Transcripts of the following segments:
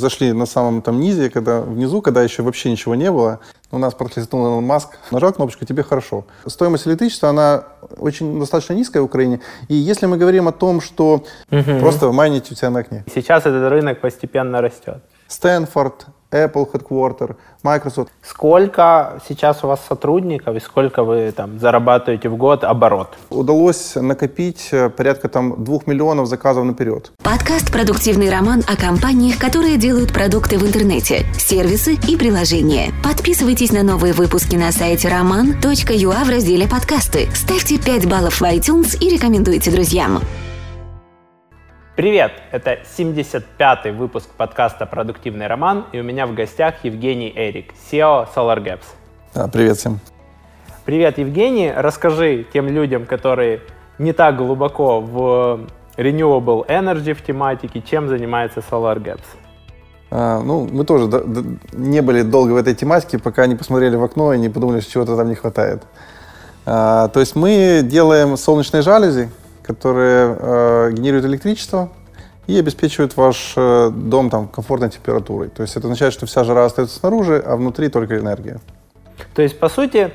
Зашли на самом там низе, когда внизу, когда еще вообще ничего не было. У нас пролистнул Илон Маск, нажал кнопочку, тебе хорошо. Стоимость электричества, она очень достаточно низкая в Украине. И если мы говорим о том, что угу. просто майнить у тебя на окне. Сейчас этот рынок постепенно растет. Стэнфорд, Apple Headquarter, Microsoft. Сколько сейчас у вас сотрудников и сколько вы там зарабатываете в год оборот? Удалось накопить э, порядка там двух миллионов заказов наперед. Подкаст «Продуктивный роман» о компаниях, которые делают продукты в интернете, сервисы и приложения. Подписывайтесь на новые выпуски на сайте roman.ua в разделе «Подкасты». Ставьте 5 баллов в iTunes и рекомендуйте друзьям. Привет! Это 75-й выпуск подкаста «Продуктивный роман», и у меня в гостях Евгений Эрик, SEO SolarGaps. Да, привет всем. Привет, Евгений. Расскажи тем людям, которые не так глубоко в Renewable Energy в тематике, чем занимается SolarGaps. А, ну, мы тоже да, да, не были долго в этой тематике, пока не посмотрели в окно и не подумали, что чего-то там не хватает. А, то есть мы делаем солнечные жалюзи, которые э, генерируют электричество и обеспечивают ваш э, дом там, комфортной температурой. То есть это означает, что вся жара остается снаружи, а внутри только энергия. То есть, по сути,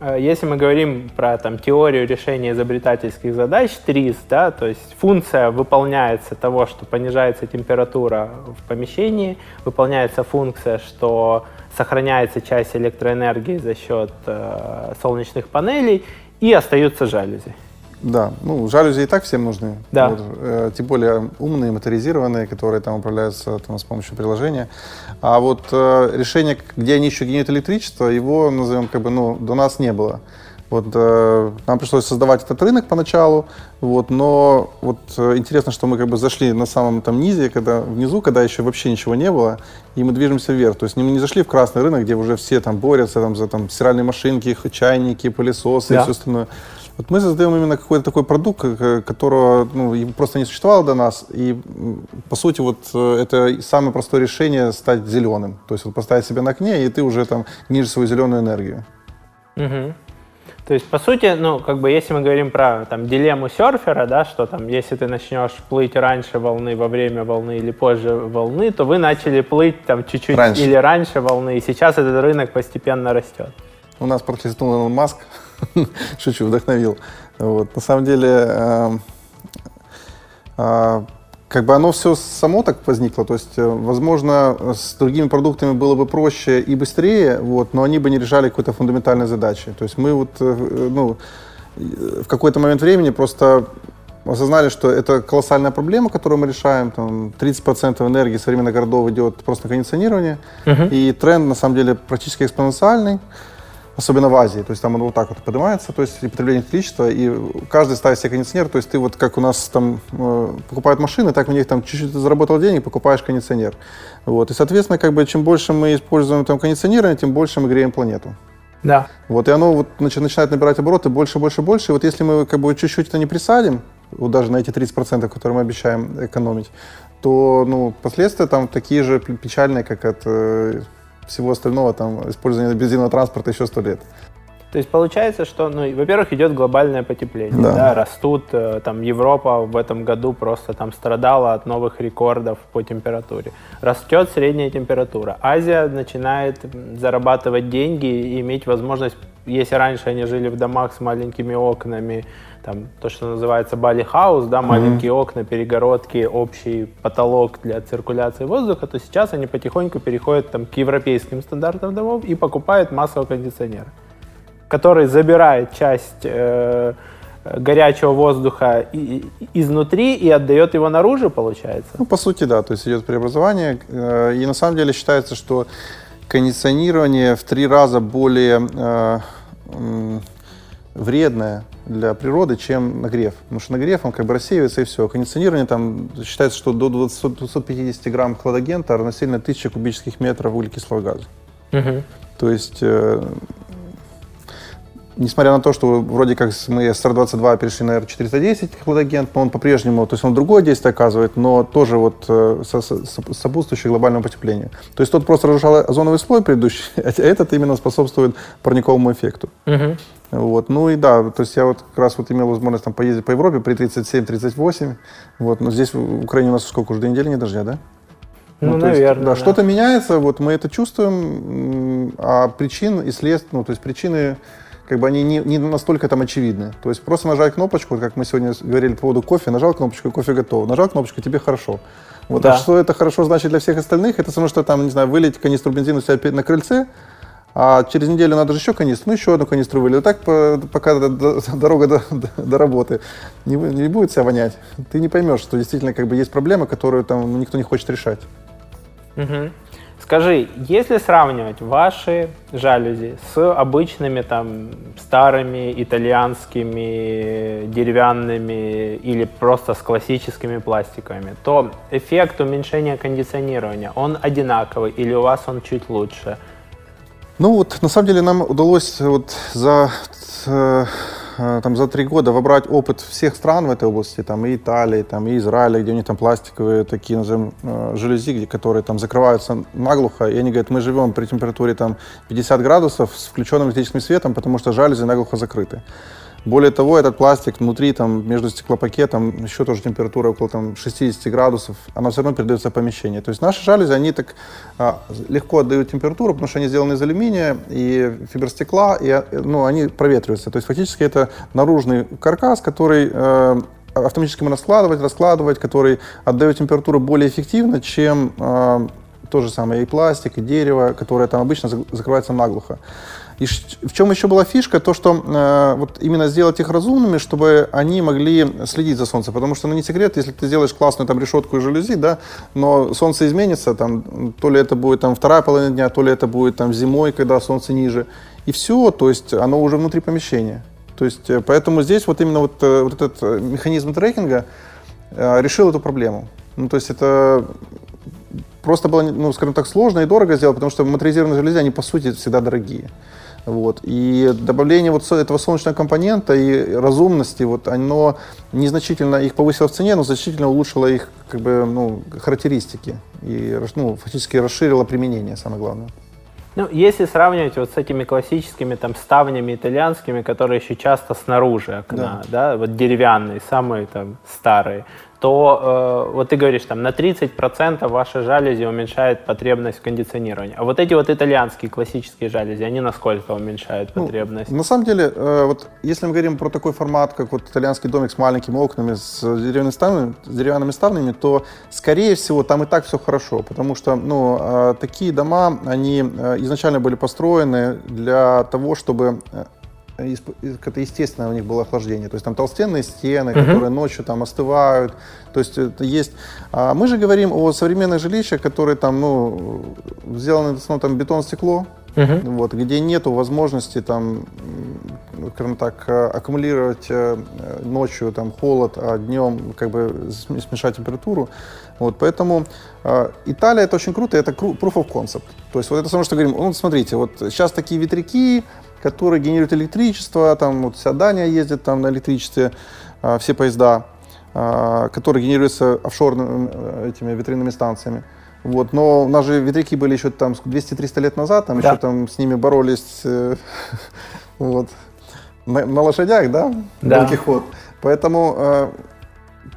э, если мы говорим про там, теорию решения изобретательских задач, ТРИС, да, то есть функция выполняется того, что понижается температура в помещении, выполняется функция, что сохраняется часть электроэнергии за счет э, солнечных панелей и остаются жалюзи. Да, ну, жалюзи и так всем нужны. Да. Вот, э, тем более умные, моторизированные, которые там управляются там, с помощью приложения. А вот э, решение, где они еще генерируют электричество, его, назовем, как бы, ну, до нас не было. Вот, э, нам пришлось создавать этот рынок поначалу, вот, но вот э, интересно, что мы как бы зашли на самом там низе, когда внизу, когда еще вообще ничего не было, и мы движемся вверх. То есть мы не зашли в красный рынок, где уже все там борются там, за там, стиральные машинки, чайники, пылесосы да. и все остальное. Вот мы создаем именно какой-то такой продукт, которого ну, просто не существовало до нас. И, по сути, вот э, это самое простое решение стать зеленым. То есть вот поставить себя на окне, и ты уже там ниже свою зеленую энергию. Угу. То есть, по сути, ну, как бы, если мы говорим про там дилемму серфера, да, что там, если ты начнешь плыть раньше волны, во время волны или позже волны, то вы начали плыть там чуть-чуть раньше. или раньше волны, и сейчас этот рынок постепенно растет. У нас протестнул Илон Маск, Шучу, вдохновил. Вот. На самом деле, э, э, как бы оно все само так возникло. То есть, э, возможно, с другими продуктами было бы проще и быстрее, вот, но они бы не решали какой-то фундаментальной задачи. То есть мы вот, э, ну, в какой-то момент времени просто осознали, что это колоссальная проблема, которую мы решаем. Там 30% энергии современных городов идет просто на кондиционирование. Uh-huh. И тренд, на самом деле, практически экспоненциальный особенно в Азии, то есть там оно вот так вот поднимается, то есть и потребление электричества, и каждый ставит себе кондиционер, то есть ты вот как у нас там э, покупают машины, так у них там чуть-чуть заработал денег, покупаешь кондиционер. Вот, и, соответственно, как бы чем больше мы используем там кондиционирование, тем больше мы греем планету. Да. Вот, и оно вот начинает набирать обороты больше, больше, больше. И вот если мы как бы чуть-чуть это не присадим, вот даже на эти 30%, которые мы обещаем экономить, то ну, последствия там такие же печальные, как от э, всего остального, там, использование бензинового транспорта еще сто лет. То есть получается, что, ну, во-первых, идет глобальное потепление, да. да, растут, э, там, Европа в этом году просто там страдала от новых рекордов по температуре. Растет средняя температура. Азия начинает зарабатывать деньги и иметь возможность, если раньше они жили в домах с маленькими окнами, там то, что называется Бали Хаус, да, маленькие mm-hmm. окна, перегородки, общий потолок для циркуляции воздуха, то сейчас они потихоньку переходят там, к европейским стандартам домов и покупают массовый кондиционер, который забирает часть э, горячего воздуха и, изнутри и отдает его наружу, получается? Ну, по сути, да, то есть идет преобразование, э, и на самом деле считается, что кондиционирование в три раза более э, вредное для природы, чем нагрев. Потому что нагрев, он как бы рассеивается и все. Кондиционирование там считается, что до 200, 250 грамм хладагента равносильно 1000 кубических метров углекислого газа. Угу. То есть э, несмотря на то, что вроде как мы с R22 перешли на R410 хладагент, но он по-прежнему, то есть он другое действие оказывает, но тоже вот э, сопутствующий глобальному потеплению. То есть тот просто разрушал озоновый слой предыдущий, а этот именно способствует парниковому эффекту. Угу. Вот. Ну и да, то есть я вот как раз вот имел возможность там поездить по Европе при 37-38, вот, но здесь в Украине у нас сколько, уже две недели не дождя, да? Ну, ну наверное. Есть, да, да. Что-то меняется, вот мы это чувствуем, а причин и следствий, ну, то есть причины как бы они не, не настолько там очевидны. То есть просто нажать кнопочку, как мы сегодня говорили по поводу кофе, нажал кнопочку, кофе готов. Нажал кнопочку, тебе хорошо. Вот, да. А что это хорошо значит для всех остальных? Это само, что там, не знаю, вылить канистру бензина у себя на крыльце, а через неделю надо же еще канистру, ну еще одну канистру вылить. Так пока дорога до, до, до работы не, не будет себя вонять. Ты не поймешь, что действительно как бы есть проблемы, которые там никто не хочет решать. Угу. Скажи, если сравнивать ваши жалюзи с обычными там старыми итальянскими деревянными или просто с классическими пластиковыми, то эффект уменьшения кондиционирования, он одинаковый или у вас он чуть лучше? Ну вот, на самом деле нам удалось вот за Э, там, за три года вобрать опыт всех стран в этой области, там, и Италии, там, и Израиля, где у них там пластиковые такие, назовем, э, жалюзи, которые там закрываются наглухо, и они говорят, мы живем при температуре там 50 градусов с включенным электрическим светом, потому что жалюзи наглухо закрыты. Более того, этот пластик внутри, там, между стеклопакетом, еще тоже температура около там, 60 градусов, она все равно передается в помещение. То есть наши жалюзи, они так а, легко отдают температуру, потому что они сделаны из алюминия и фибростекла, и ну, они проветриваются. То есть фактически это наружный каркас, который э, автоматически можно складывать, раскладывать, который отдает температуру более эффективно, чем э, то же самое и пластик, и дерево, которое там обычно закрывается наглухо. И в чем еще была фишка, то что э, вот именно сделать их разумными, чтобы они могли следить за солнцем, потому что, ну, не секрет, если ты сделаешь классную там решетку и жалюзи, да, но солнце изменится, там, то ли это будет там вторая половина дня, то ли это будет там зимой, когда солнце ниже, и все, то есть оно уже внутри помещения. То есть, э, поэтому здесь вот именно вот, э, вот этот э, механизм трекинга э, решил эту проблему. Ну, то есть это просто было, ну, скажем так, сложно и дорого сделать, потому что моторизированные железы, они по сути всегда дорогие. Вот. И добавление вот этого солнечного компонента и разумности, вот, оно незначительно их повысило в цене, но значительно улучшило их как бы, ну, характеристики и ну, фактически расширило применение, самое главное. Ну, если сравнивать вот с этими классическими там ставнями итальянскими, которые еще часто снаружи окна, да, да вот деревянные, самые там старые, то э, вот ты говоришь, там на 30% ваши жалюзи уменьшают потребность в кондиционировании. А вот эти вот итальянские классические жалюзи, они насколько уменьшают ну, потребность? На самом деле, э, вот если мы говорим про такой формат, как вот итальянский домик с маленькими окнами, с деревянными ставнями, с деревянными ставнями, то, скорее всего, там и так все хорошо, потому что, ну, э, такие дома, они э, изначально были построены для того, чтобы э, это естественное у них было охлаждение. То есть там толстенные стены, uh-huh. которые ночью там остывают. То есть это есть. А мы же говорим о современных жилищах, которые там, ну, сделаны в основном там бетон-стекло, uh-huh. вот, где нету возможности там, скажем так, э, аккумулировать э, ночью там холод, а днем как бы смешать температуру. Вот, поэтому э, Италия это очень круто, это proof of concept. То есть вот это самое, что говорим, ну, смотрите, вот сейчас такие ветряки, которые генерируют электричество, там вот вся Дания ездит там на электричестве, а, все поезда, а, которые генерируются офшорными э, этими ветряными станциями. Вот, но у нас же ветряки были еще там 200-300 лет назад, там да. еще там с ними боролись э, вот, на, на лошадях, да, да. ход. Поэтому э,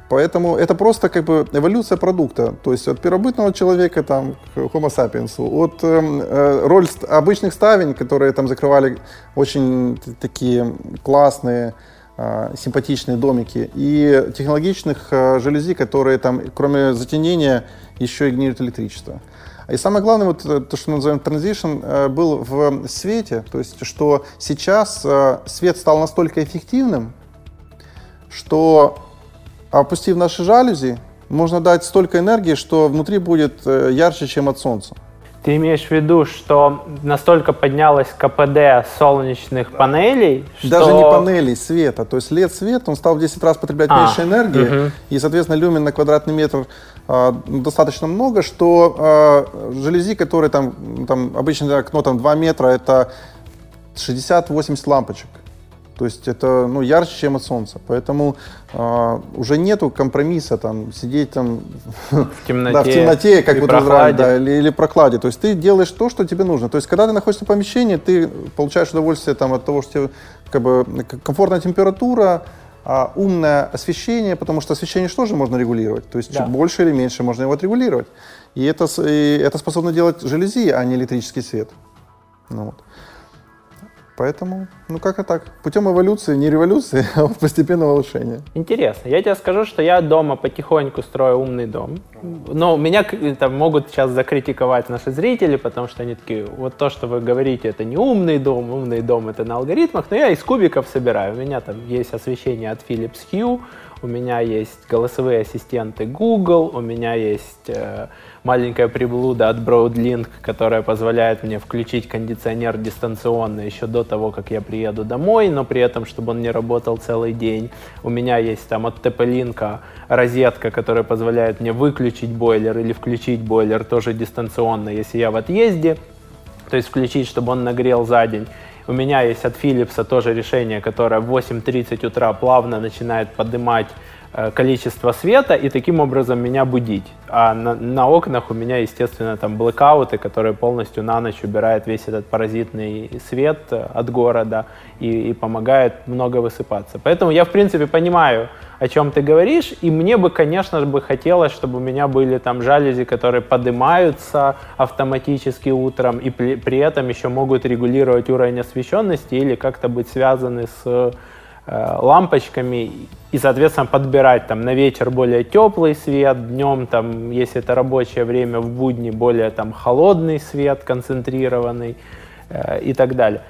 Поэтому это просто как бы эволюция продукта. То есть от первобытного человека там, к Homo sapiens, от эм, э, роль обычных ставень, которые там закрывали очень такие классные, э, симпатичные домики, и технологичных э, жалюзи, которые там, кроме затенения, еще и генерируют электричество. И самое главное, вот э, то, что мы называем transition, э, был в свете, то есть что сейчас э, свет стал настолько эффективным, что опустив наши жалюзи, можно дать столько энергии, что внутри будет э, ярче, чем от солнца. Ты имеешь в виду, что настолько поднялось КПД солнечных панелей, что... Даже не панелей, света. То есть лет свет, он стал в 10 раз потреблять а, меньше энергии, угу. и, соответственно, люмен на квадратный метр э, достаточно много, что э, желези, которые там, там обычно окно там 2 метра, это 60-80 лампочек. То есть это ну, ярче, чем от солнца. Поэтому э, уже нету компромисса там сидеть там в темноте, да, в темноте как вот прохладе. Да, или, или прокладе. То есть ты делаешь то, что тебе нужно. То есть когда ты находишься в помещении, ты получаешь удовольствие там, от того, что тебе как бы, комфортная температура, а, умное освещение, потому что освещение что же можно регулировать. То есть да. чуть больше или меньше можно его отрегулировать. И это, и это способно делать жалюзи, а не электрический свет. Ну, вот. Поэтому, ну как и так. Путем эволюции, не революции, а постепенного улучшения. Интересно. Я тебе скажу, что я дома потихоньку строю умный дом. Но меня там могут сейчас закритиковать наши зрители, потому что они такие, вот то, что вы говорите, это не умный дом, умный дом это на алгоритмах, но я из кубиков собираю. У меня там есть освещение от Philips Hue, у меня есть голосовые ассистенты Google, у меня есть э, маленькая приблуда от Broadlink, которая позволяет мне включить кондиционер дистанционно еще до того, как я приеду домой, но при этом, чтобы он не работал целый день. У меня есть там от TP-Link розетка, которая позволяет мне выключить бойлер или включить бойлер тоже дистанционно, если я в отъезде, то есть включить, чтобы он нагрел за день. У меня есть от Philips тоже решение, которое в 8.30 утра плавно начинает поднимать количество света и таким образом меня будить. А на, на окнах у меня, естественно, там блэкауты, которые полностью на ночь убирают весь этот паразитный свет э, от города и, и помогает много высыпаться. Поэтому я, в принципе, понимаю, о чем ты говоришь, и мне бы, конечно бы хотелось, чтобы у меня были там жалюзи, которые поднимаются автоматически утром и при, при этом еще могут регулировать уровень освещенности или как-то быть связаны с Э, лампочками и, соответственно, подбирать там на вечер более теплый свет, днем там, если это рабочее время, в будни более там холодный свет, концентрированный э, и так далее.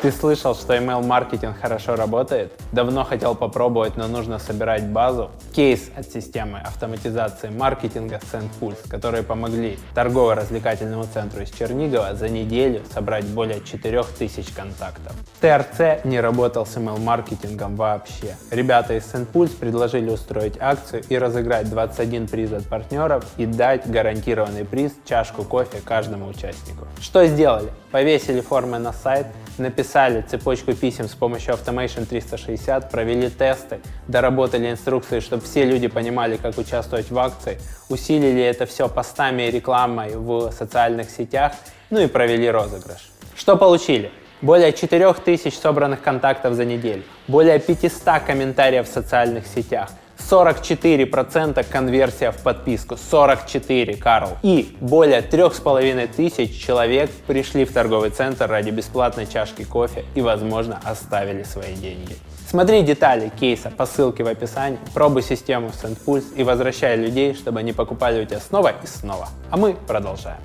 Ты слышал, что email-маркетинг хорошо работает? Давно хотел попробовать, но нужно собирать базу? Кейс от системы автоматизации маркетинга SendPulse, которые помогли торгово-развлекательному центру из Чернигова за неделю собрать более 4000 контактов. ТРЦ не работал с email-маркетингом вообще. Ребята из SendPulse предложили устроить акцию и разыграть 21 приз от партнеров и дать гарантированный приз чашку кофе каждому участнику. Что сделали? Повесили формы на сайт, написали цепочку писем с помощью Automation 360, провели тесты, доработали инструкции, чтобы все люди понимали, как участвовать в акции, усилили это все постами и рекламой в социальных сетях, ну и провели розыгрыш. Что получили? Более 4000 собранных контактов за неделю, более 500 комментариев в социальных сетях – 44% конверсия в подписку. 44, Карл. И более 3,5 тысяч человек пришли в торговый центр ради бесплатной чашки кофе и, возможно, оставили свои деньги. Смотри детали кейса по ссылке в описании, пробуй систему SendPulse и возвращай людей, чтобы они покупали у тебя снова и снова. А мы продолжаем.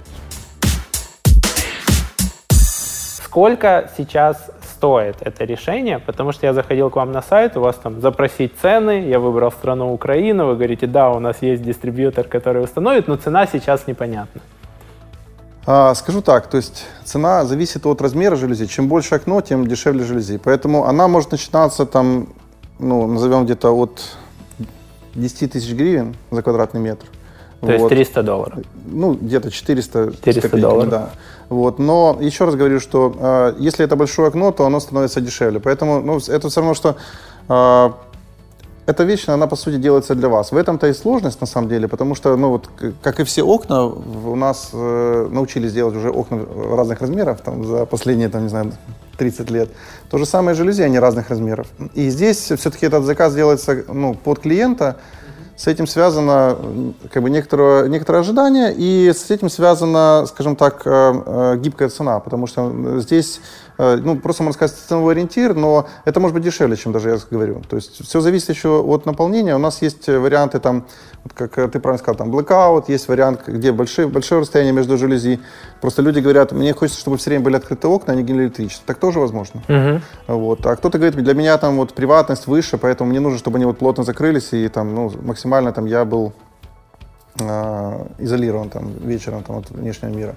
Сколько сейчас стоит это решение, потому что я заходил к вам на сайт, у вас там запросить цены, я выбрал страну Украина, вы говорите, да, у нас есть дистрибьютор, который установит, но цена сейчас непонятна. А, скажу так, то есть цена зависит от размера жалюзи. Чем больше окно, тем дешевле жалюзи. Поэтому она может начинаться там, ну, назовем где-то от 10 тысяч гривен за квадратный метр. То вот. есть 300 долларов? Ну, где-то 400, 400 долларов. Да. Вот. Но еще раз говорю, что э, если это большое окно, то оно становится дешевле. Поэтому ну, это все равно, что э, эта вещь, она по сути делается для вас. В этом-то и сложность на самом деле, потому что, ну вот, как и все окна, у нас э, научились делать уже окна разных размеров там, за последние, там, не знаю, 30 лет. То же самое жалюзи, они разных размеров. И здесь все-таки этот заказ делается ну, под клиента, с этим связано как бы некоторое, некоторое ожидание, и с этим связана, скажем так, э, э, гибкая цена, потому что здесь Э, ну, просто можно сказать, ценовой ориентир, но это может быть дешевле, чем даже я говорю. То есть все зависит еще от наполнения. У нас есть варианты, там, вот как ты правильно сказал, там, blackout, есть вариант, где большие, большое расстояние между жалюзи. Просто люди говорят, мне хочется, чтобы все время были открыты окна, а не гнили электричество. Так тоже возможно. Uh-huh. Вот. А кто-то говорит, для меня там вот приватность выше, поэтому мне нужно, чтобы они вот плотно закрылись, и там, ну, максимально там я был э, изолирован там вечером там, от внешнего мира.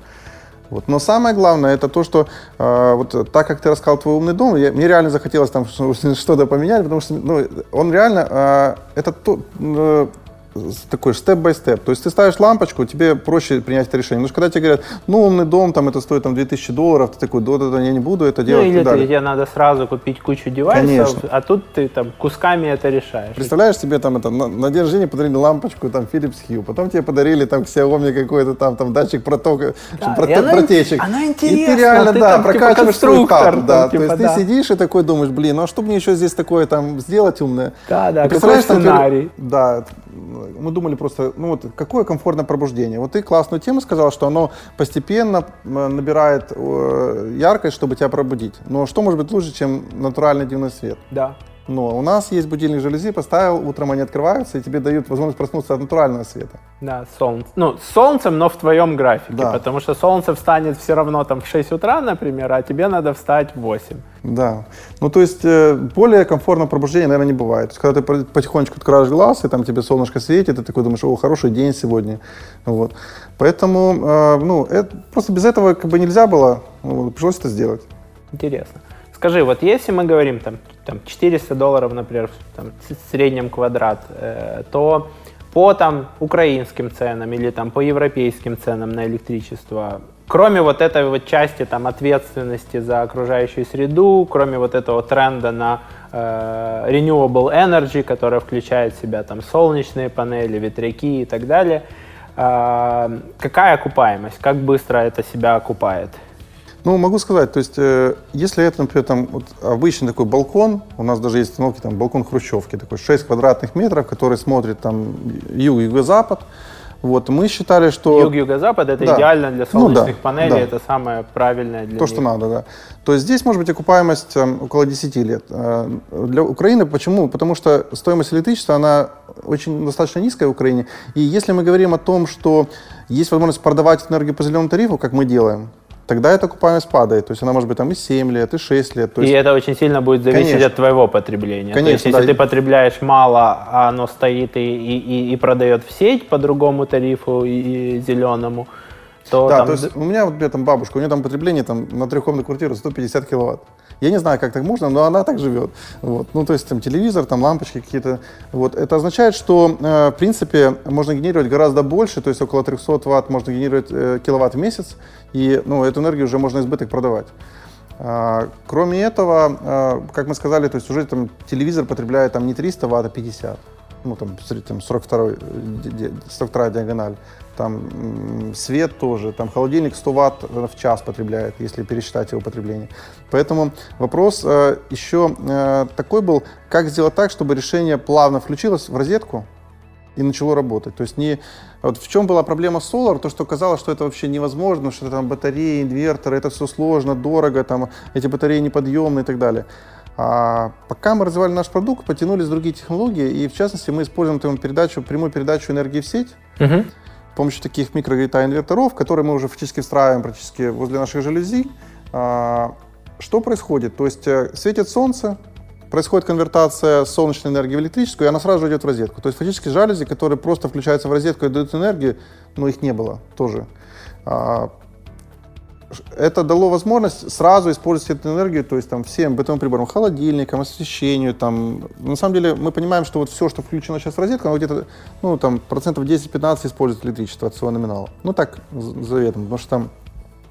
Вот. Но самое главное это то, что э, вот так как ты рассказал твой умный дом, я, мне реально захотелось там что-то поменять, потому что ну, он реально э, это то, э, такой степ-бай-степ. То есть ты ставишь лампочку, тебе проще принять это решение. Потому что когда тебе говорят, ну, умный дом, там, это стоит там 2000 долларов, ты такой, да, да, да, я не буду это делать. Ну, или ты, тебе надо сразу купить кучу девайсов, Конечно. а тут ты там кусками это решаешь. Представляешь себе там это, на, на день рождения подарили лампочку, там, Philips Hue, потом тебе подарили там Xiaomi какой-то там, там датчик протока, да, прот, она, протечек. Она интересна. И ты реально, ты да, там, типа, прокачиваешь типа, свой хаб, да. Типа, То есть да. ты сидишь и такой думаешь, блин, ну а что мне еще здесь такое там сделать умное? Да, да, какой сценарий? Там, да, мы думали просто, ну вот какое комфортное пробуждение. Вот ты классную тему сказал, что оно постепенно набирает яркость, чтобы тебя пробудить. Но что может быть лучше, чем натуральный дневной свет? Да. Но у нас есть будильник жалюзи, поставил, утром они открываются, и тебе дают возможность проснуться от натурального света. Да, солнце. Ну, с солнцем, но в твоем графике, да. потому что солнце встанет все равно там в 6 утра, например, а тебе надо встать в 8. Да. Ну, то есть э, более комфортного пробуждения, наверное, не бывает. То есть, когда ты потихонечку открываешь глаз, и там тебе солнышко светит, и ты такой думаешь, о, хороший день сегодня. Вот. Поэтому, э, ну, это, просто без этого как бы нельзя было, ну, пришлось это сделать. Интересно. Скажи, вот если мы говорим там, там 400 долларов, например, там, в среднем квадрат, э, то по там украинским ценам или там по европейским ценам на электричество, кроме вот этой вот части там ответственности за окружающую среду, кроме вот этого тренда на э, renewable energy, которая включает в себя там солнечные панели, ветряки и так далее, э, какая окупаемость, как быстро это себя окупает? Ну, могу сказать, то есть, э, если это, например, там вот обычный такой балкон, у нас даже есть установки, там, балкон хрущевки, такой 6 квадратных метров, который смотрит там юг, юго-запад, вот, мы считали, что... Юг-юго-запад это да. идеально для солнечных ну, да, панелей, да. это самое правильное для То, них. что надо, да. То есть здесь может быть окупаемость э, около 10 лет. Э, для Украины почему? Потому что стоимость электричества, она очень достаточно низкая в Украине. И если мы говорим о том, что есть возможность продавать энергию по зеленому тарифу, как мы делаем, тогда эта окупаемость падает. То есть она может быть там и 7 лет, и 6 лет. То есть... И это очень сильно будет зависеть Конечно. от твоего потребления. Конечно, То есть если да. ты потребляешь мало, а оно стоит и, и, и продает в сеть по другому тарифу и, и зеленому, то да, там... то есть у меня вот там бабушка, у нее там потребление там на трехкомнатную квартиру 150 киловатт. Я не знаю, как так можно, но она так живет. Вот. Ну, то есть там телевизор, там лампочки какие-то. Вот. Это означает, что, э, в принципе, можно генерировать гораздо больше, то есть около 300 ватт можно генерировать э, киловатт в месяц, и ну, эту энергию уже можно избыток продавать. А, кроме этого, а, как мы сказали, то есть уже там телевизор потребляет там не 300 ватт, а 50 ну, там, там 42, 42 диагональ, там свет тоже, там холодильник 100 ватт в час потребляет, если пересчитать его потребление. Поэтому вопрос э, еще э, такой был, как сделать так, чтобы решение плавно включилось в розетку и начало работать. То есть не вот в чем была проблема Solar, то что казалось, что это вообще невозможно, что там батареи, инверторы, это все сложно, дорого, там эти батареи неподъемные и так далее. А пока мы развивали наш продукт, потянулись другие технологии, и в частности мы используем эту передачу, прямую передачу энергии в сеть. Uh-huh с помощью таких микрогрита инверторов, которые мы уже фактически встраиваем практически возле наших жалюзи. А, что происходит? То есть э, светит солнце, происходит конвертация солнечной энергии в электрическую, и она сразу же идет в розетку. То есть фактически жалюзи, которые просто включаются в розетку и дают энергию, но их не было тоже. А, это дало возможность сразу использовать эту энергию, то есть там всем бытовым приборам, холодильникам, освещению, там. На самом деле мы понимаем, что вот все, что включено сейчас в розетку, оно где-то, ну, там, процентов 10-15 использует электричество от своего номинала. Ну, так, заветом, потому что там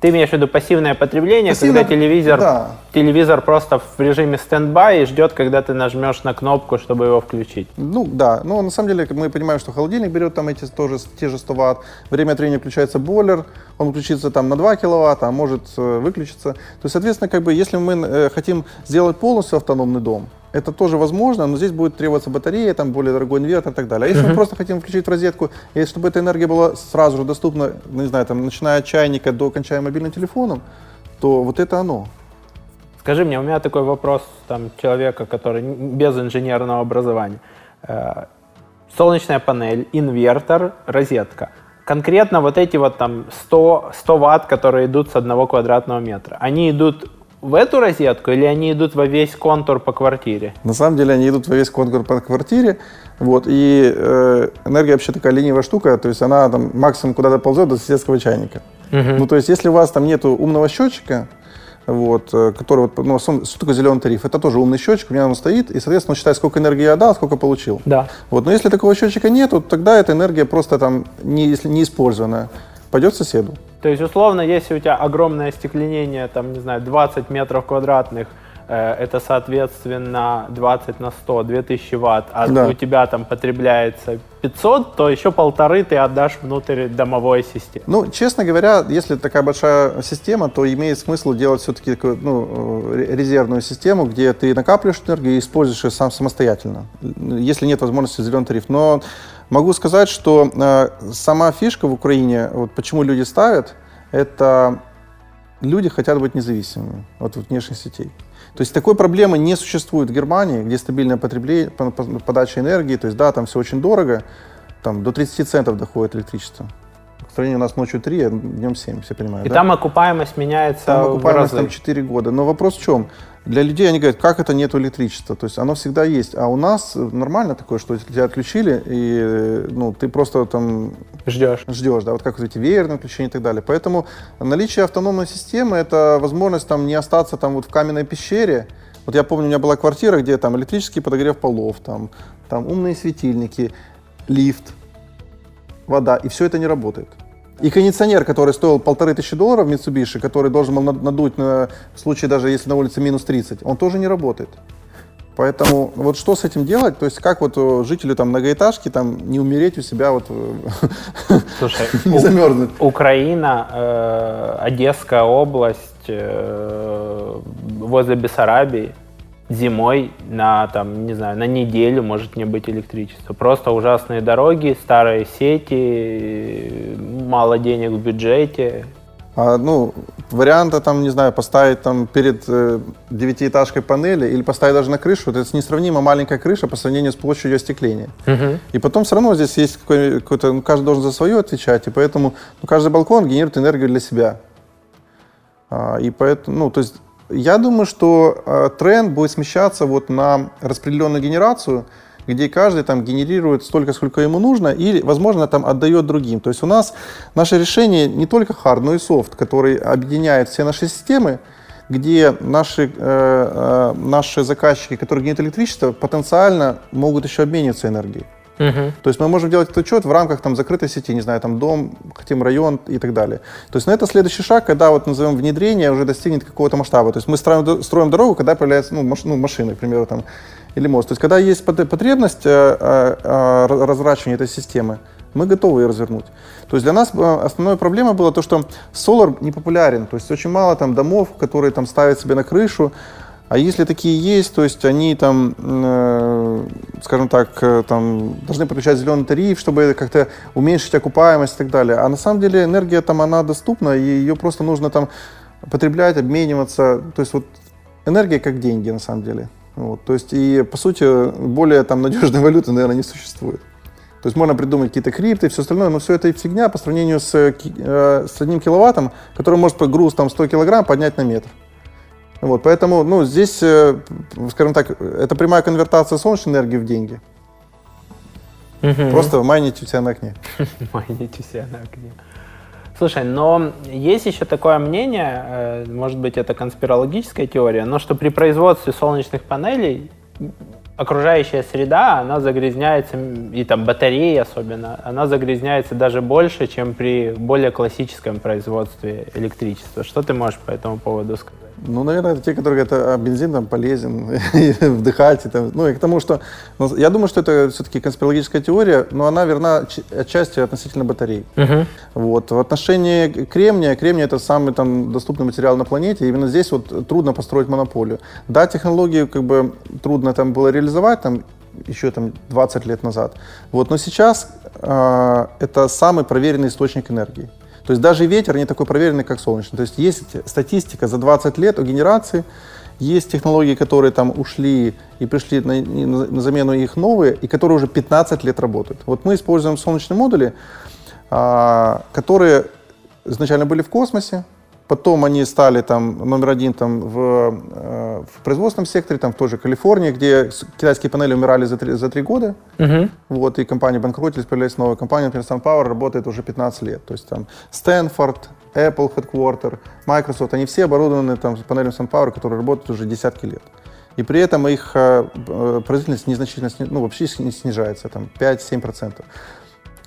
ты имеешь в виду пассивное потребление, Пассивное, когда телевизор, да. телевизор просто в режиме стендбай и ждет, когда ты нажмешь на кнопку, чтобы его включить. Ну да, но на самом деле мы понимаем, что холодильник берет там эти тоже те же 100 ватт, время от времени включается бойлер, он включится там на 2 киловатта, а может э, выключиться. То есть, соответственно, как бы если мы э, хотим сделать полностью автономный дом, это тоже возможно, но здесь будет требоваться батарея, там более дорогой инвертор и так далее. А если uh-huh. мы просто хотим включить в розетку, и чтобы эта энергия была сразу же доступна, ну, не знаю, там, начиная от чайника до окончания мобильным телефоном, то вот это оно. Скажи мне, у меня такой вопрос там, человека, который без инженерного образования. Э, солнечная панель, инвертор, розетка. Конкретно вот эти вот там 100, 100 ватт, которые идут с одного квадратного метра, они идут в эту розетку или они идут во весь контур по квартире? На самом деле они идут во весь контур по квартире. Вот, и э, энергия вообще такая ленивая штука, то есть она там максимум куда-то ползет до соседского чайника. Угу. Ну, то есть если у вас там нету умного счетчика, вот, э, который, вот, ну, что такое зеленый тариф? Это тоже умный счетчик, у меня он стоит, и, соответственно, он считает, сколько энергии я дал, сколько получил. Да. Вот, но если такого счетчика нет, тогда эта энергия просто там не, если не использованная пойдет соседу. То есть, условно, если у тебя огромное остекленение, там, не знаю, 20 метров квадратных, э, это, соответственно, 20 на 100, 2000 ватт, а да. у тебя там потребляется 500, то еще полторы ты отдашь внутрь домовой системы. Ну, честно говоря, если такая большая система, то имеет смысл делать все-таки такую ну, резервную систему, где ты накапливаешь энергию и используешь ее сам самостоятельно, если нет возможности зеленый тариф. Но могу сказать, что э, сама фишка в Украине, вот почему люди ставят, это люди хотят быть независимыми от внешних сетей. То есть такой проблемы не существует в Германии, где стабильное потребление, подача энергии, то есть да, там все очень дорого, там до 30 центов доходит электричество. В стране у нас ночью 3, а днем 7, все понимают. И да? там окупаемость меняется Там окупаемость там 4 года. Но вопрос в чем? Для людей они говорят, как это нет электричества? То есть оно всегда есть. А у нас нормально такое, что тебя отключили, и ну, ты просто там... Ждешь. Ждешь, да, вот как вот эти веерные отключения и так далее. Поэтому наличие автономной системы — это возможность там не остаться там вот в каменной пещере. Вот я помню, у меня была квартира, где там электрический подогрев полов, там, там умные светильники, лифт, вода, и все это не работает. И кондиционер, который стоил полторы тысячи долларов Mitsubishi, который должен был надуть на, в случае даже если на улице минус 30, он тоже не работает. Поэтому вот что с этим делать? То есть как вот э, жителю там многоэтажки там не умереть у себя вот э, Слушай, не замерзнуть? Украина, э, Одесская область, э, возле Бессарабии, зимой на, там, не знаю, на неделю может не быть электричества. Просто ужасные дороги, старые сети, мало денег в бюджете. А, ну, варианта там, не знаю, поставить там перед э, девятиэтажкой панели или поставить даже на крышу, это несравнимо маленькая крыша по сравнению с площадью остекления. Угу. И потом все равно здесь есть какой-то, ну, каждый должен за свое отвечать, и поэтому ну, каждый балкон генерирует энергию для себя. А, и поэтому, ну, то есть я думаю, что э, тренд будет смещаться вот на распределенную генерацию, где каждый там генерирует столько, сколько ему нужно, и, возможно, там отдает другим. То есть у нас наше решение не только hard, но и soft, который объединяет все наши системы, где наши, э, э, наши заказчики, которые генерируют электричество, потенциально могут еще обмениваться энергией. Угу. То есть мы можем делать этот учет в рамках там, закрытой сети, не знаю, там дом, хотим район и так далее. То есть на это следующий шаг, когда вот назовем внедрение уже достигнет какого-то масштаба. То есть мы строим, строим дорогу, когда появляется ну, маш, ну, машина, к примеру, там, или мост. То есть когда есть потребность э, э, разворачивания этой системы, мы готовы ее развернуть. То есть для нас э, основная проблема была то, что Solar не популярен. То есть очень мало там домов, которые там ставят себе на крышу, а если такие есть, то есть они там, э, скажем так, э, там должны подключать зеленый тариф, чтобы как-то уменьшить окупаемость и так далее. А на самом деле энергия там, она доступна, и ее просто нужно там потреблять, обмениваться. То есть вот энергия как деньги на самом деле. Вот, то есть и по сути более там надежной валюты, наверное, не существует. То есть можно придумать какие-то крипты и все остальное, но все это фигня по сравнению с, э, с одним киловаттом, который может груз там 100 килограмм поднять на метр. Вот, поэтому, ну, здесь, э, скажем так, это прямая конвертация солнечной энергии в деньги. Угу. Просто майнить у себя на окне. майнить у себя на окне. Слушай, но есть еще такое мнение, э, может быть, это конспирологическая теория, но что при производстве солнечных панелей окружающая среда, она загрязняется, и там батареи особенно, она загрязняется даже больше, чем при более классическом производстве электричества. Что ты можешь по этому поводу сказать? Ну, наверное, это те, которые говорят, а бензин там полезен, вдыхать. И, там, ну, и к тому, что... Ну, я думаю, что это все-таки конспирологическая теория, но она верна отчасти относительно батарей. Uh-huh. Вот. В отношении кремния, кремний это самый там, доступный материал на планете, и именно здесь вот трудно построить монополию. Да, технологию как бы трудно там было реализовать, там, еще там 20 лет назад. Вот, но сейчас э, это самый проверенный источник энергии. То есть даже ветер не такой проверенный, как солнечный. То есть есть статистика за 20 лет о генерации, есть технологии, которые там ушли и пришли на, на замену их новые, и которые уже 15 лет работают. Вот мы используем солнечные модули, а, которые изначально были в космосе, Потом они стали там номер один там, в, э, в производственном секторе, там в той же Калифорнии, где китайские панели умирали за три, за три года. Uh-huh. Вот, и компании банкротились, появились новые компании. Например, SunPower работает уже 15 лет. То есть там Стэнфорд, Apple Headquarter, Microsoft, они все оборудованы там, панелями SunPower, которые работают уже десятки лет. И при этом их э, э производительность незначительно, ну, вообще не снижается, там 5-7%.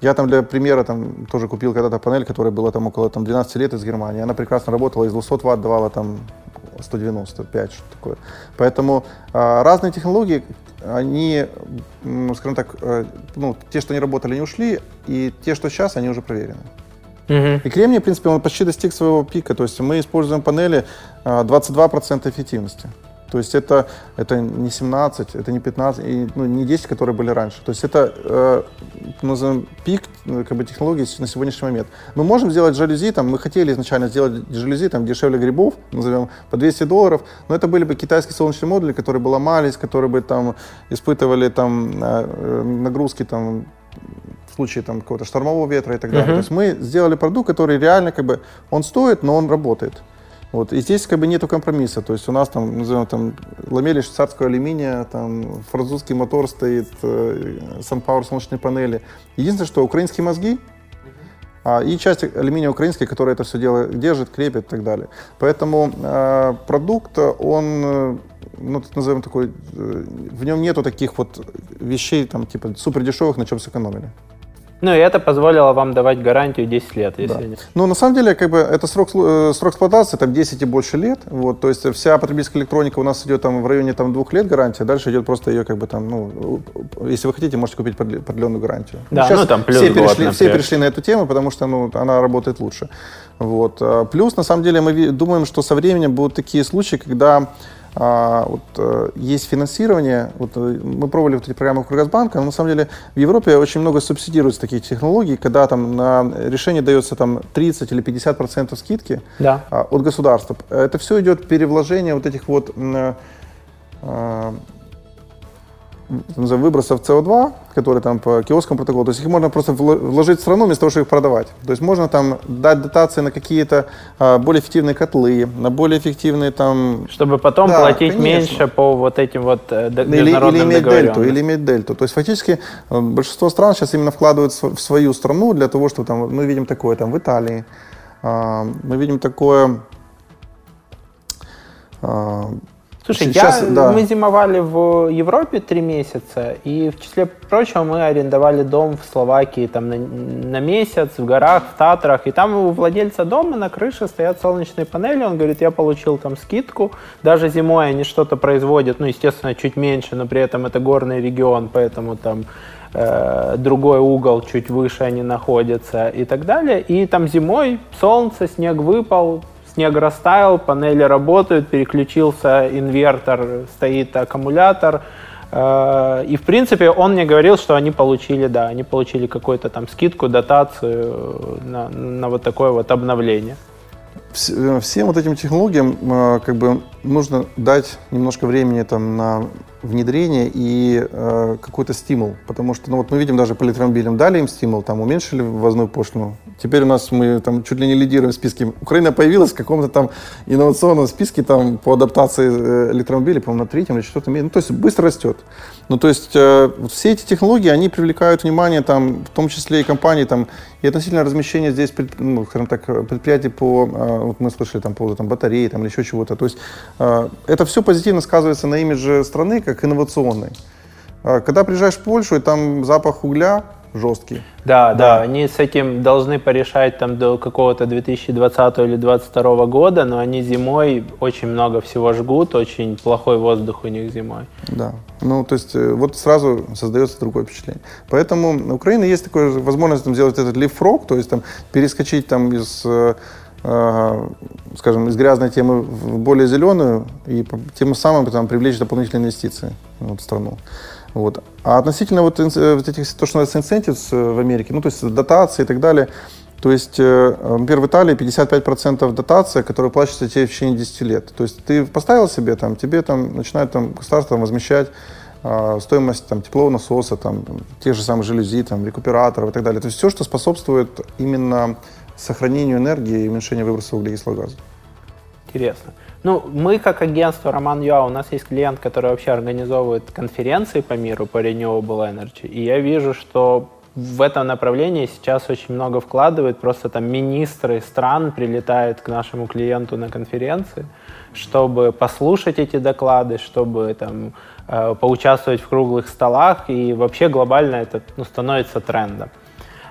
Я там для примера там тоже купил когда-то панель, которая была там около там, 12 лет из Германии. Она прекрасно работала, из 200 ватт давала там 195, что такое. Поэтому а, разные технологии, они, скажем так, э, ну, те, что не работали, не ушли, и те, что сейчас, они уже проверены. Угу. И кремний, в принципе, он почти достиг своего пика. То есть мы используем панели 22% а, эффективности. То есть это, это не 17, это не 15, и, ну, не 10, которые были раньше. То есть это, э, назовем, пик э, как бы, технологий на сегодняшний момент. Мы можем сделать жалюзи, там, мы хотели изначально сделать жалюзи там, дешевле грибов, назовем, по 200 долларов, но это были бы китайские солнечные модули, которые бы ломались, которые бы там испытывали там, э, нагрузки там, в случае там, какого-то штормового ветра и так далее. Uh-huh. То есть мы сделали продукт, который реально как бы, он стоит, но он работает. Вот. И здесь как бы нету компромисса. То есть у нас там, назовем, там ламели швейцарского алюминия, там французский мотор стоит, э, SunPower солнечные панели. Единственное, что украинские мозги, а, и часть алюминия украинской, которая это все дело держит, крепит и так далее. Поэтому э, продукт, он, э, ну, назовем такой, э, в нем нету таких вот вещей, там, типа, супер дешевых, на чем сэкономили. Ну, и это позволило вам давать гарантию 10 лет, если да. не... Ну, на самом деле, как бы, это срок, э, срок эксплуатации, там, 10 и больше лет, вот, то есть вся потребительская электроника у нас идет там в районе там двух лет гарантия, дальше идет просто ее, как бы, там, ну, если вы хотите, можете купить продленную гарантию. Да, Сейчас ну, там плюс все, перешли, год, все перешли на эту тему, потому что, ну, она работает лучше. Вот. А плюс, на самом деле, мы думаем, что со временем будут такие случаи, когда а, вот, э, есть финансирование. Вот, э, мы пробовали вот эти программы Кургазбанка, но на самом деле в Европе очень много субсидируется таких технологий, когда там на решение дается там 30 или 50 процентов скидки да. а, от государства. Это все идет перевложение вот этих вот а, выбросов СО2, которые там по киоскам протоколу, то есть их можно просто вложить в страну вместо того, чтобы их продавать. То есть можно там дать дотации на какие-то а, более эффективные котлы, на более эффективные там... Чтобы потом да, платить конечно. меньше по вот этим вот э, или, или иметь дельту, или иметь дельту. То есть фактически э, большинство стран сейчас именно вкладывают в свою страну для того, чтобы там, мы видим такое там в Италии, а, мы видим такое а, Слушай, Сейчас, я, да. мы зимовали в Европе три месяца, и в числе прочего мы арендовали дом в Словакии там на, на месяц в горах, в Татрах, и там у владельца дома на крыше стоят солнечные панели, он говорит, я получил там скидку, даже зимой они что-то производят, ну, естественно, чуть меньше, но при этом это горный регион, поэтому там э, другой угол чуть выше они находятся и так далее, и там зимой солнце, снег выпал, снег растаял, панели работают, переключился инвертор, стоит аккумулятор. Э, и, в принципе, он мне говорил, что они получили, да, они получили какую-то там скидку, дотацию на, на вот такое вот обновление. Э, всем вот этим технологиям э, как бы нужно дать немножко времени там на внедрение и э, какой-то стимул, потому что, ну вот мы видим даже по электромобилям дали им стимул, там уменьшили ввозную пошлину, теперь у нас мы там чуть ли не лидируем в списке. Украина появилась в каком-то там инновационном списке там по адаптации э, электромобилей, по-моему, на третьем или четвертом месте, ну то есть быстро растет. Ну то есть э, все эти технологии, они привлекают внимание там, в том числе и компании там, и относительно размещения здесь, ну, скажем так, предприятий по, э, вот мы слышали там, по поводу там, батареи там, или еще чего-то, то есть э, это все позитивно сказывается на имидже страны, как инновационной. А, когда приезжаешь в Польшу, и там запах угля жесткий. Да, да, да, они с этим должны порешать там до какого-то 2020 или 2022 года, но они зимой очень много всего жгут, очень плохой воздух у них зимой. Да, ну то есть э, вот сразу создается другое впечатление. Поэтому у Украины есть такая возможность там, сделать этот leapfrog, то есть там перескочить там из э, Э, скажем, из грязной темы в более зеленую и тем самым там, привлечь дополнительные инвестиции в страну. Вот. А относительно э, вот этих, то, что называется incentives э, в Америке, ну, то есть дотации и так далее, то есть, например, в Италии 55% дотация, которая плачется тебе в течение 10 лет. То есть ты поставил себе, там, тебе там, начинает там, государство возмещать э, стоимость там, теплового насоса, там, тех же самых жалюзи, там, рекуператоров и так далее. То есть все, что способствует именно сохранению энергии и уменьшению выбросов углекислого газа. Интересно. Ну, мы как агентство Роман Юа, у нас есть клиент, который вообще организовывает конференции по миру по Renewable Energy, и я вижу, что в этом направлении сейчас очень много вкладывает, просто там министры стран прилетают к нашему клиенту на конференции, чтобы послушать эти доклады, чтобы там э, поучаствовать в круглых столах, и вообще глобально это ну, становится трендом.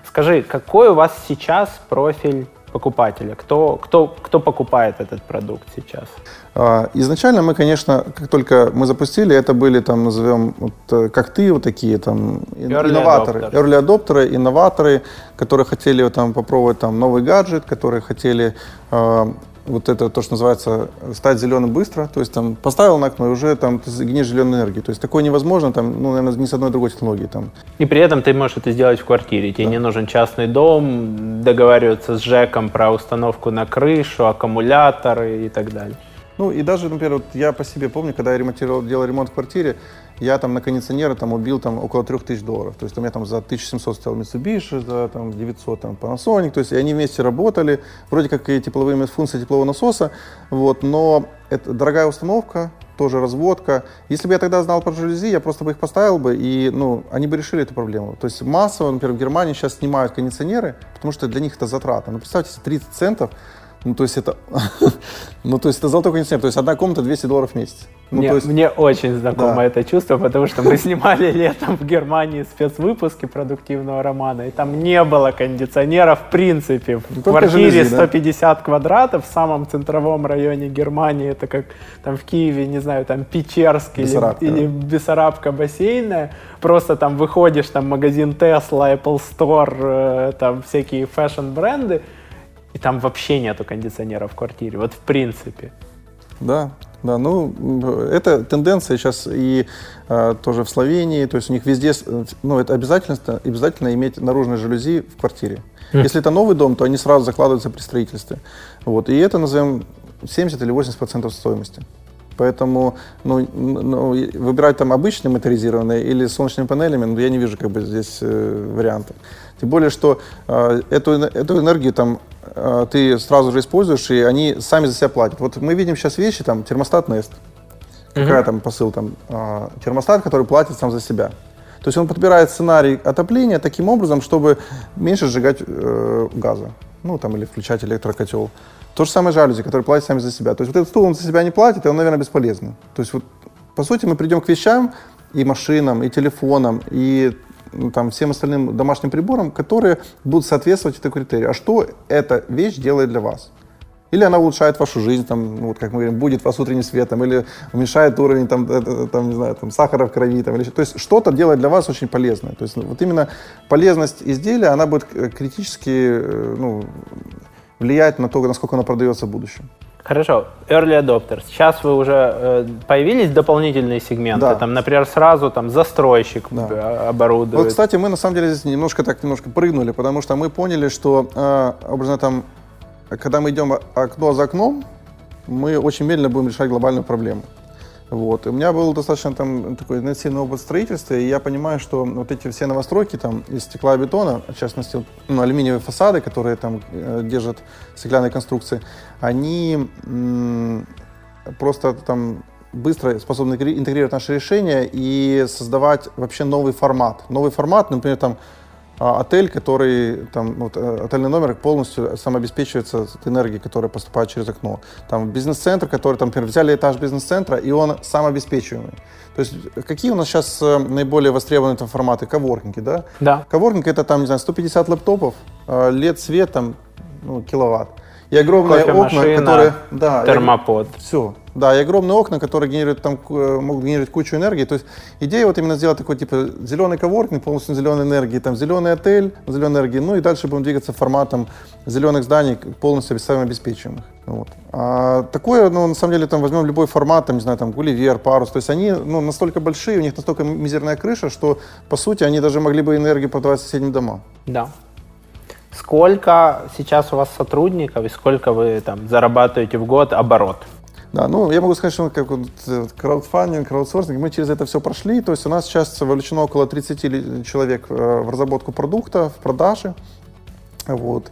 Скажи, какой у вас сейчас профиль покупателя? Кто, кто, кто покупает этот продукт сейчас? А, изначально мы, конечно, как только мы запустили, это были, там, назовем, вот, э, как ты, вот такие там early инноваторы, adopters. early адоптеры, инноваторы, которые хотели там попробовать там новый гаджет, которые хотели э, вот это то, что называется стать зеленым быстро, то есть там поставил на окно и уже там ты гнешь зеленую энергию. То есть такое невозможно, там, ну, наверное, ни с одной другой технологией. Там. И при этом ты можешь это сделать в квартире. Тебе да. не нужен частный дом, договариваться с ЖЭКом про установку на крышу, аккумуляторы и так далее. Ну и даже, например, вот я по себе помню, когда я ремонтировал, делал ремонт в квартире, я там на кондиционеры там убил там около 3000 долларов. То есть у меня там за 1700 стоял Mitsubishi, за там 900 там Panasonic. То есть и они вместе работали, вроде как и тепловые функции теплового насоса, вот, но это дорогая установка, тоже разводка. Если бы я тогда знал про жалюзи, я просто бы их поставил бы, и ну, они бы решили эту проблему. То есть массово, например, в Германии сейчас снимают кондиционеры, потому что для них это затрата. Ну, представьте, 30 центов ну, то есть это, ну, то есть это золотой кондиционер, то есть одна комната 200 долларов в месяц. Ну, мне, есть... мне очень знакомо да. это чувство, потому что мы снимали летом в Германии спецвыпуски продуктивного романа, и там не было кондиционера в принципе. В ну, квартире жалюзи, 150 да? квадратов в самом центровом районе Германии, это как там в Киеве, не знаю, там Печерск или, или Бессарабка бассейная, просто там выходишь, там магазин Tesla, Apple Store, э, там всякие фэшн-бренды, и там вообще нету кондиционера в квартире, вот в принципе. Да, да, ну, это тенденция сейчас и э, тоже в Словении, то есть у них везде, ну, это обязательно, обязательно иметь наружные жалюзи в квартире. Mm. Если это новый дом, то они сразу закладываются при строительстве. Вот, и это назовем 70 или 80 процентов стоимости. Поэтому ну, ну, выбирать там обычные моторизированные или с солнечными панелями, ну, я не вижу как бы здесь э, вариантов. Тем более, что э, эту, эту энергию там э, ты сразу же используешь, и они сами за себя платят. Вот мы видим сейчас вещи, там, термостат Nest. Какая mm-hmm. там посыл? Там, э, термостат, который платит сам за себя. То есть он подбирает сценарий отопления таким образом, чтобы меньше сжигать э, газа. Ну, там, или включать электрокотел. То же самое жалюзи, которые платят сами за себя. То есть вот этот стул он за себя не платит, и он, наверное, бесполезный. То есть вот, по сути, мы придем к вещам, и машинам, и телефонам, и там, всем остальным домашним приборам, которые будут соответствовать этому критерию. А что эта вещь делает для вас? Или она улучшает вашу жизнь, там, ну, вот как мы говорим, будет вас утренним светом, или уменьшает уровень там, это, там, не знаю, там, сахара в крови. Там, или, то есть что-то делает для вас очень полезное. То есть вот именно полезность изделия, она будет критически э, ну, влиять на то, насколько оно продается в будущем. Хорошо, early adopter. Сейчас вы уже э, появились дополнительные сегменты, да. там, например, сразу там застройщик да. оборудует. Вот, кстати, мы на самом деле здесь немножко так немножко прыгнули, потому что мы поняли, что э, образно там, когда мы идем окно за окном, мы очень медленно будем решать глобальную проблему. Вот. И у меня был достаточно там такой интенсивный опыт строительства, и я понимаю, что вот эти все новостройки там из стекла и бетона, в частности, ну, алюминиевые фасады, которые там э, держат стеклянные конструкции, они просто там быстро способны интегрировать наши решения и создавать вообще новый формат. Новый формат, например, там а, отель, который, там, вот, э, отельный номер полностью самообеспечивается энергией, которая поступает через окно. Там бизнес-центр, который, там, например, взяли этаж бизнес-центра, и он самообеспечиваемый. То есть какие у нас сейчас э, наиболее востребованные там, форматы? Коворкинги, да? Да. Коворкинг это там, не знаю, 150 лэптопов, лет свет там, ну, киловатт. И огромные окна, которые... Да, термопод. И, все. Да, и огромные окна, которые генерируют, там, могут генерировать кучу энергии. То есть идея вот именно сделать такой, типа, зеленый коворкинг, полностью зеленой энергии, там, зеленый отель, зеленой энергии, ну и дальше будем двигаться форматом зеленых зданий, полностью самообеспечиваемых. Вот. А такое, ну, на самом деле, там, возьмем любой формат, там, не знаю, там, Гулливер, Парус, то есть они, ну, настолько большие, у них настолько мизерная крыша, что, по сути, они даже могли бы энергию продавать соседним домам. Да. Сколько сейчас у вас сотрудников и сколько вы там зарабатываете в год оборот? Да, ну я могу сказать, что как вот, краудфандинг, краудсорсинг, мы через это все прошли. То есть у нас сейчас вовлечено около 30 человек э, в разработку продукта, в продажи. Вот.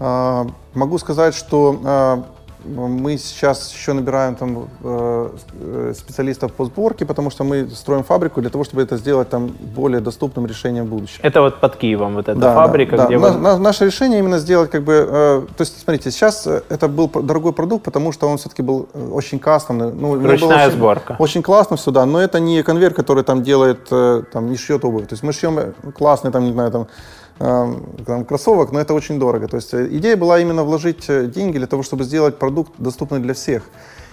А, могу сказать, что а, мы сейчас еще набираем там э, э, специалистов по сборке, потому что мы строим фабрику для того, чтобы это сделать там более доступным решением в будущем. Это вот под Киевом вот эта да, фабрика, да, где да. вы... На, наше решение именно сделать как бы, э, то есть смотрите, сейчас это был дорогой продукт, потому что он все-таки был очень кастомный. Ну, Ручная очень, сборка. Очень классно все, да, но это не конвейер, который там делает, там не шьет обувь. То есть мы шьем классный там, не знаю, там там, кроссовок, но это очень дорого. То есть э, идея была именно вложить э, деньги для того, чтобы сделать продукт доступный для всех.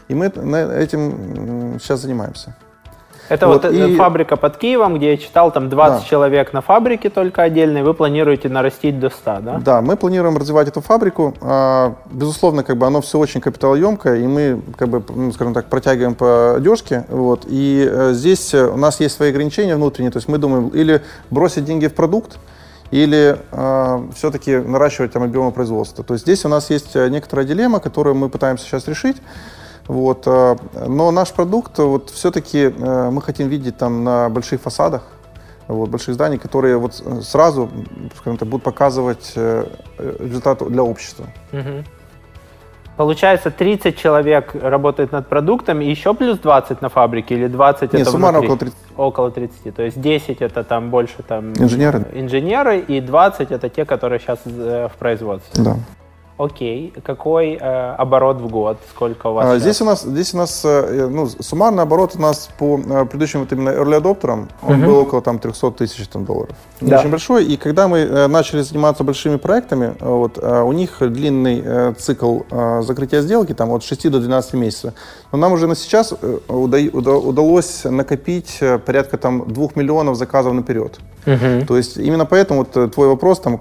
И мы этим сейчас занимаемся. Это вот, вот э, и... фабрика под Киевом, где я читал, там 20 да. человек на фабрике только отдельно, и вы планируете нарастить до 100, да? Да, мы планируем развивать эту фабрику. А, безусловно, как бы оно все очень капиталоемкое, и мы, как бы, ну, скажем так, протягиваем по одежке. Вот, и здесь у нас есть свои ограничения внутренние, то есть мы думаем или бросить деньги в продукт, или э, все-таки наращивать там объемы производства. То есть здесь у нас есть э, некоторая дилемма, которую мы пытаемся сейчас решить. Вот, э, но наш продукт вот все-таки э, мы хотим видеть там на больших фасадах, вот, больших зданий, которые вот сразу, скажем так, будут показывать э, результат для общества. Угу. Получается, 30 человек работает над продуктом, и еще плюс 20 на фабрике, или 20 Нет, это суммарно около 30. Около 30. То есть 10 это там больше там... Инженеры. Инженеры, и 20 это те, которые сейчас э, в производстве. Да. Окей. Какой э, оборот в год? Сколько у вас? А, здесь у нас, здесь у нас э, ну, суммарный оборот у нас по э, предыдущим вот именно early adopterам, он угу. был около там 300 тысяч там, долларов. Да. Очень большой. И когда мы э, начали заниматься большими проектами, вот, э, у них длинный э, цикл э, закрытия сделки, там от 6 до 12 месяцев. Но нам уже на сейчас э, уда уда удалось накопить э, порядка там 2 миллионов заказов наперед. Угу. То есть именно поэтому вот э, твой вопрос там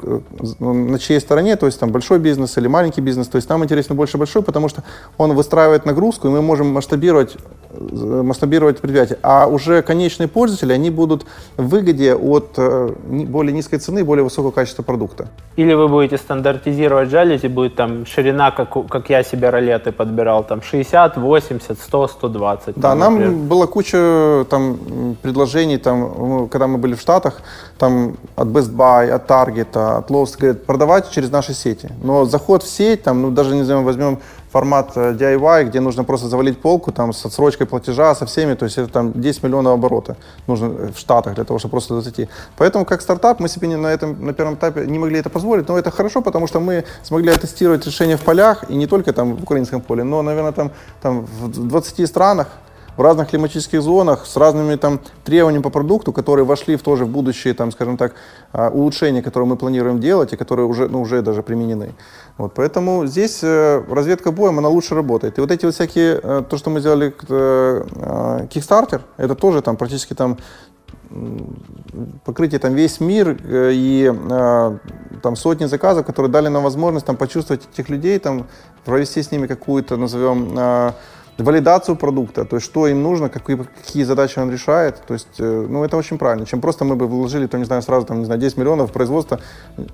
на чьей стороне, то есть там большой бизнес или маленький бизнес, то есть нам интересно больше большой, потому что он выстраивает нагрузку, и мы можем масштабировать, масштабировать предприятие. А уже конечные пользователи, они будут в выгоде от более низкой цены и более высокого качества продукта. Или вы будете стандартизировать жалюзи, будет там ширина, как, как я себе ролеты подбирал, там 60, 80, 100, 120. Да, там, нам например. была куча там предложений, там, когда мы были в Штатах, там от Best Buy, от Target, от Lowe's, говорят, продавать через наши сети. Но заход в сеть, там, ну, даже не знаю, возьмем формат э, DIY, где нужно просто завалить полку там с отсрочкой платежа, со всеми, то есть это там 10 миллионов оборота нужно в Штатах для того, чтобы просто зайти. Поэтому как стартап мы себе на этом на первом этапе не могли это позволить, но это хорошо, потому что мы смогли тестировать решения в полях, и не только там в украинском поле, но, наверное, там, там в 20 странах, в разных климатических зонах с разными там требованиями по продукту, которые вошли в тоже в будущее, там, скажем так, а, улучшения, которые мы планируем делать и которые уже, ну, уже даже применены. Вот, поэтому здесь э, разведка боем, она лучше работает. И вот эти вот всякие, э, то, что мы сделали, э, Kickstarter, это тоже там практически там покрытие там весь мир и э, там сотни заказов, которые дали нам возможность там почувствовать этих людей, там провести с ними какую-то, назовем, э, валидацию продукта, то есть что им нужно, какие, какие задачи он решает. То есть, э, ну, это очень правильно. Чем просто мы бы вложили, то, не знаю, сразу, там, не знаю, 10 миллионов в производство,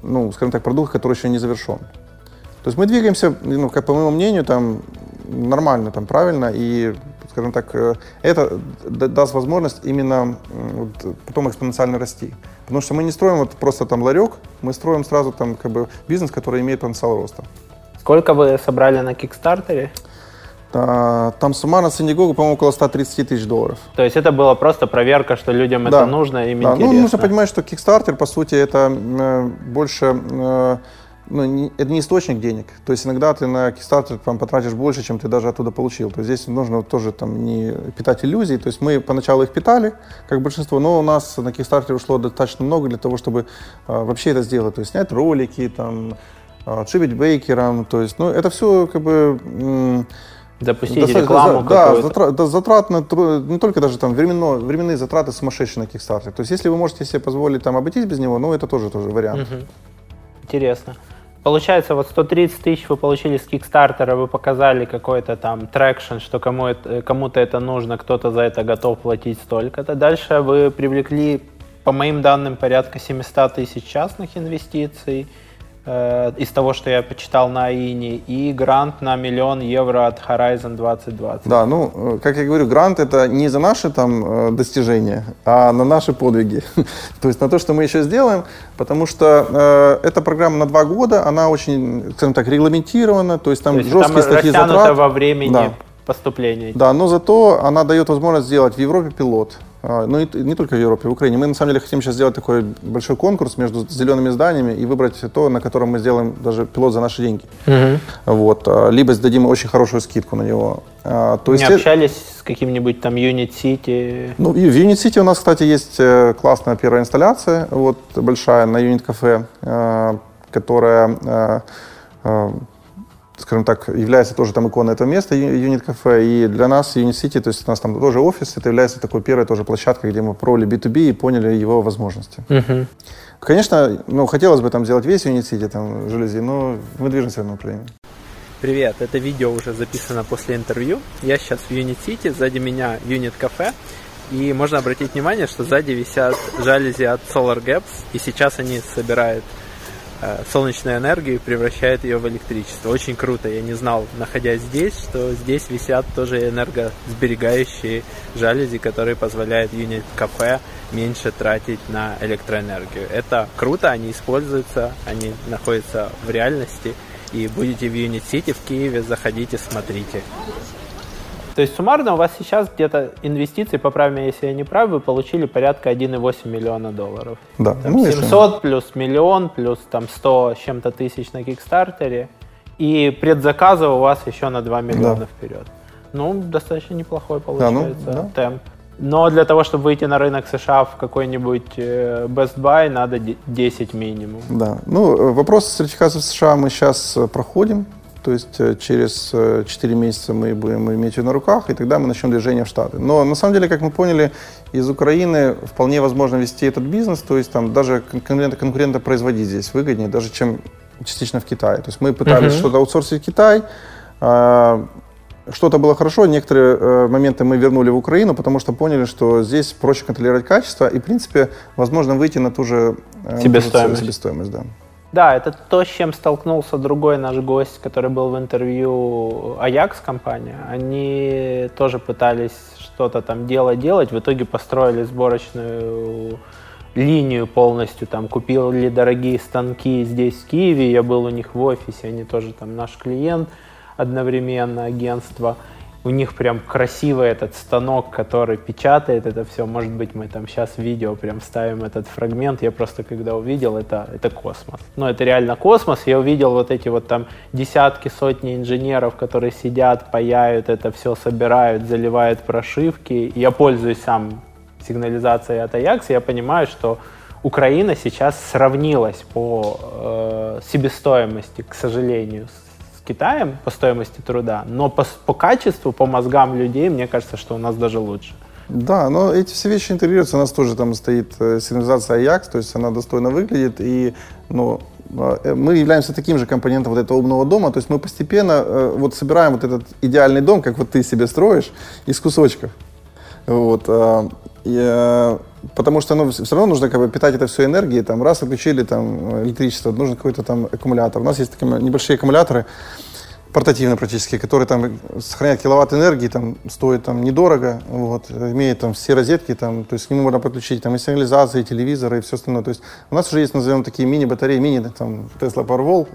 ну, скажем так, продукта, который еще не завершен. То есть мы двигаемся, ну, как по моему мнению, там, нормально, там, правильно, и, скажем так, э, это даст возможность именно вот, потом экспоненциально расти. Потому что мы не строим вот просто там ларек, мы строим сразу там как бы бизнес, который имеет потенциал роста. Сколько вы собрали на Кикстартере? Там суммарно с Indiegogo, по-моему, около 130 тысяч долларов. То есть это была просто проверка, что людям да. это нужно, им да. интересно. Ну, нужно понимать, что Kickstarter, по сути, это э, больше э, ну, не, это не источник денег. То есть иногда ты на Kickstarter там, потратишь больше, чем ты даже оттуда получил. То есть здесь нужно тоже там, не питать иллюзий. То есть мы поначалу их питали, как большинство, но у нас на Kickstarter ушло достаточно много для того, чтобы э, вообще это сделать. То есть снять ролики, там, э, отшипить backer ам. То есть, ну, это все как бы запустить Достаточно, рекламу Да, затрат, да, затратно, не только даже там временно, временные затраты сумасшедшие на Kickstarter. То есть если вы можете себе позволить там обойтись без него, ну это тоже тоже вариант. Угу. Интересно. Получается, вот 130 тысяч вы получили с Кикстартера, вы показали какой-то там traction, что кому это, кому-то это нужно, кто-то за это готов платить столько-то. Дальше вы привлекли, по моим данным, порядка 700 тысяч частных инвестиций э, из того, что я почитал на АИНе, и грант на миллион евро от Horizon 2020. Да, ну, э, как я говорю, грант это не за наши там э, достижения, а на наши подвиги. то есть на то, что мы еще сделаем, потому что э, эта программа на два года, она очень, скажем так, регламентирована, то есть там то есть жесткие там статьи затрат. во времени да. поступления. Да, но зато она дает возможность сделать в Европе пилот, ну и не только в Европе, в Украине. Мы на самом деле хотим сейчас сделать такой большой конкурс между зелеными зданиями и выбрать то, на котором мы сделаем даже пилот за наши деньги. Угу. Вот. А, либо дадим очень хорошую скидку на него. А, то есть... Не общались с каким-нибудь там Unit City? Ну, в Unit City у нас, кстати, есть э, классная первая инсталляция, вот, большая, на Unit Cafe, которая скажем так, является тоже там иконой этого места, Cafe, и для нас City, то есть у нас там тоже офис, это является такой первой тоже площадкой, где мы пробовали B2B и поняли его возможности. Uh-huh. Конечно, ну, хотелось бы там сделать весь City, там, желези, но мы движемся в этом направлении. Привет, это видео уже записано после интервью. Я сейчас в City, сзади меня Cafe. И можно обратить внимание, что сзади висят жалюзи от Solar Gaps, и сейчас они собирают э, солнечную энергию и превращают ее в электричество. Очень круто. Я не знал, находясь здесь, что здесь висят тоже энергосберегающие жалюзи, которые позволяют юнит кафе меньше тратить на электроэнергию. Это круто, они используются, они находятся в реальности. И будете в Юнит Сити в Киеве, заходите, смотрите. То есть суммарно у вас сейчас где-то инвестиции, поправь меня, если я не прав, вы получили порядка 1,8 миллиона долларов. Да. Там ну, 700 если... плюс миллион, плюс там 100 с чем-то тысяч на Кикстартере. И предзаказы у вас еще на 2 миллиона да. вперед. Ну, достаточно неплохой получается да, ну, да. темп. Но для того, чтобы выйти на рынок США в какой-нибудь э, Best Buy, надо 10 минимум. Да. Ну, э, вопрос сертификации в США мы сейчас э, проходим. То есть э, через 4 э, месяца мы будем иметь ее на руках, и тогда мы начнем движение в Штаты. Но на самом деле, как мы поняли, из Украины вполне возможно вести этот бизнес, то есть там даже конкурента, конкурента производить здесь выгоднее, даже чем частично в Китае. То есть мы пытались uh-huh. что-то аутсорсить в Китай, а, что-то было хорошо, некоторые э, моменты мы вернули в Украину, потому что поняли, что здесь проще контролировать качество, и, в принципе, возможно выйти на ту же себестоимость. себестоимость да. Да, это то, с чем столкнулся другой наш гость, который был в интервью Ajax компания. Они тоже пытались что-то там делать, делать. В итоге построили сборочную линию полностью, там купили дорогие станки здесь в Киеве, я был у них в офисе, они тоже там наш клиент одновременно, агентство у них прям красивый этот станок, который печатает это все. Может быть, мы там сейчас видео прям ставим этот фрагмент. Я просто когда увидел, это, это космос. Ну, это реально космос. Я увидел вот эти вот там десятки, сотни инженеров, которые сидят, паяют это все, собирают, заливают прошивки. Я пользуюсь сам сигнализацией от Ajax, я понимаю, что Украина сейчас сравнилась по э, себестоимости, к сожалению, Китаем по стоимости труда, но по, по качеству, по мозгам людей, мне кажется, что у нас даже лучше. Да, но эти все вещи интегрируются. У нас тоже там стоит э, сигнализация Ajax, то есть она достойно выглядит. И ну, э, мы являемся таким же компонентом вот этого умного дома. То есть мы постепенно э, вот собираем вот этот идеальный дом, как вот ты себе строишь, из кусочков. Вот. И, потому что ну, все равно нужно как бы питать это все энергией. Там, раз отключили там, электричество, нужен какой-то там аккумулятор. У нас есть такие небольшие аккумуляторы, портативные практически, которые там сохраняют киловатт энергии, там стоят там недорого, вот, имеют там все розетки, там, то есть к нему можно подключить там и сигнализации, и телевизоры, и все остальное. То есть у нас уже есть, назовем такие мини-батареи, мини там Tesla Powerwall,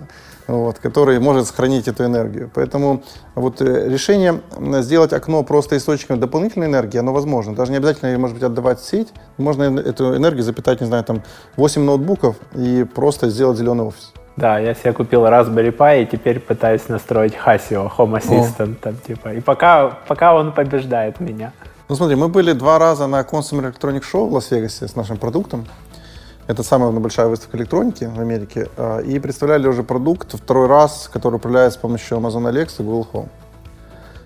вот, который может сохранить эту энергию. Поэтому вот э, решение сделать окно просто источником дополнительной энергии, оно возможно. Даже не обязательно может быть, отдавать сеть. Можно эту энергию запитать, не знаю, там 8 ноутбуков и просто сделать зеленый офис. Да, я себе купил Raspberry Pi и теперь пытаюсь настроить Hasio, Home Assistant, там, типа. И пока, пока он побеждает меня. Ну смотри, мы были два раза на Consumer Electronic Show в Лас-Вегасе с нашим продуктом. Это самая большая выставка электроники в Америке. А, и представляли уже продукт второй раз, который управляется с помощью Amazon Alexa и Google Home.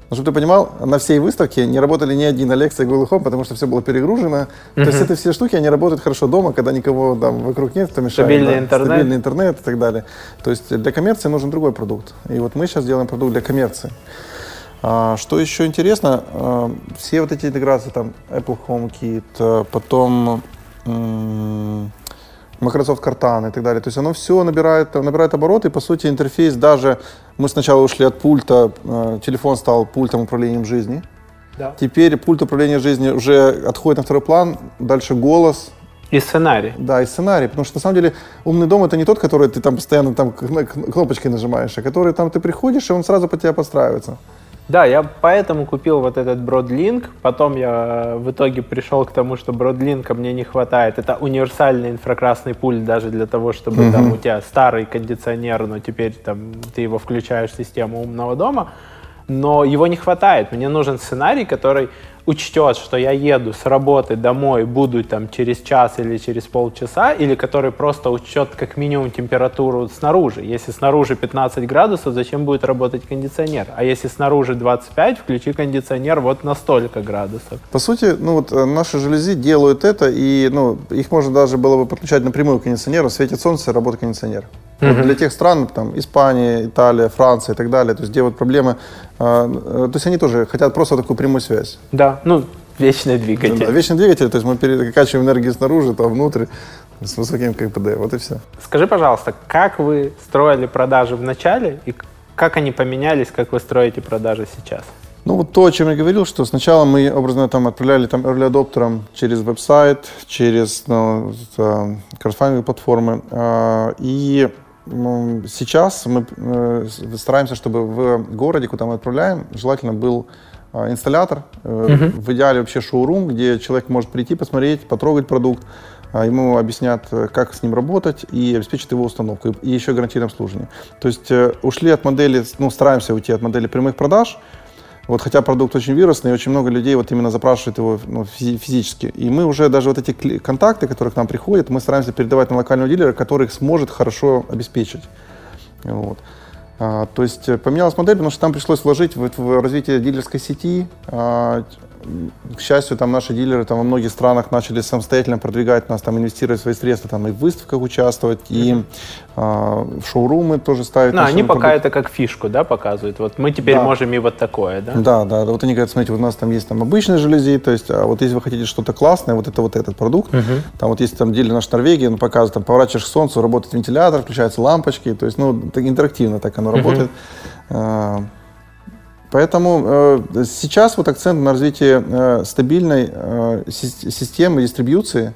Но чтобы ты понимал, на всей выставке не работали ни один Alexa и Google Home, потому что все было перегружено. Uh-huh. То есть это все штуки, они работают хорошо дома, когда никого там вокруг нет, кто мешает. Стабильный да, интернет. Стабильный интернет и так далее. То есть для коммерции нужен другой продукт. И вот мы сейчас делаем продукт для коммерции. А, что еще интересно, а, все вот эти интеграции, там Apple HomeKit, а, потом Microsoft Cortana и так далее. То есть оно все набирает, набирает обороты, и по сути интерфейс даже, мы сначала ушли от пульта, э, телефон стал пультом управлением жизни. Да. Теперь пульт управления жизни уже отходит на второй план, дальше голос, и сценарий. Да, и сценарий. Потому что на самом деле умный дом это не тот, который ты там постоянно там кнопочкой нажимаешь, а который там ты приходишь, и он сразу под тебя подстраивается. Да, я поэтому купил вот этот Broadlink. Потом я в итоге пришел к тому, что Broadlink мне не хватает. Это универсальный инфракрасный пульт даже для того, чтобы uh-huh. там у тебя старый кондиционер, но теперь там ты его включаешь в систему умного дома. Но его не хватает. Мне нужен сценарий, который учтет, что я еду с работы домой, буду там через час или через полчаса, или который просто учтет как минимум температуру снаружи. Если снаружи 15 градусов, зачем будет работать кондиционер? А если снаружи 25, включи кондиционер вот на столько градусов. По сути, ну вот э, наши жалюзи делают это, и ну, их можно даже было бы подключать напрямую к кондиционеру, светит солнце, работает кондиционер. Вот для тех стран, там, Испания, Италия, Франция и так далее, то есть где вот проблемы, э, то есть они тоже хотят просто такую прямую связь. Да, ну, вечный двигатель. Да, вечный двигатель, то есть мы перекачиваем энергию снаружи, там внутрь, с высоким КПД, вот и все. Скажи, пожалуйста, как вы строили продажи в начале и как они поменялись, как вы строите продажи сейчас? Ну, вот то, о чем я говорил, что сначала мы, образно, там отправляли там early адоптерам через веб-сайт, через ну, краудфандинговые платформы. Э, и Сейчас мы э, стараемся, чтобы в городе, куда мы отправляем, желательно был э, инсталлятор, uh-huh. в идеале вообще шоурум, где человек может прийти, посмотреть, потрогать продукт, ему объяснят, как с ним работать и обеспечат его установку, и еще гарантийное обслуживание. То есть ушли от модели, ну, стараемся уйти от модели прямых продаж, вот хотя продукт очень вирусный, очень много людей вот именно запрашивают его ну, физически. И мы уже даже вот эти контакты, которые к нам приходят, мы стараемся передавать на локального дилера, который их сможет хорошо обеспечить. Вот. А, то есть поменялась модель, потому что там пришлось вложить в, в развитие дилерской сети. А, к счастью, там наши дилеры там, во многих странах начали самостоятельно продвигать нас, там, инвестировать свои средства, там, и в выставках участвовать, и а, в шоурумы тоже ставить. Ну, они пока продукт. это как фишку, да, показывают. Вот мы теперь да. можем и вот такое, да? Да, да. Вот они говорят, смотрите, вот у нас там есть там обычные жалюзи, то есть, а вот если вы хотите что-то классное, вот это вот этот продукт, mm-hmm. там вот есть там дилер наш Норвегии, он показывает, там, поворачиваешь к солнцу, работает вентилятор, включаются лампочки, то есть, ну, так интерактивно так оно mm-hmm. работает. Поэтому э, сейчас вот акцент на развитие э, стабильной э, системы дистрибьюции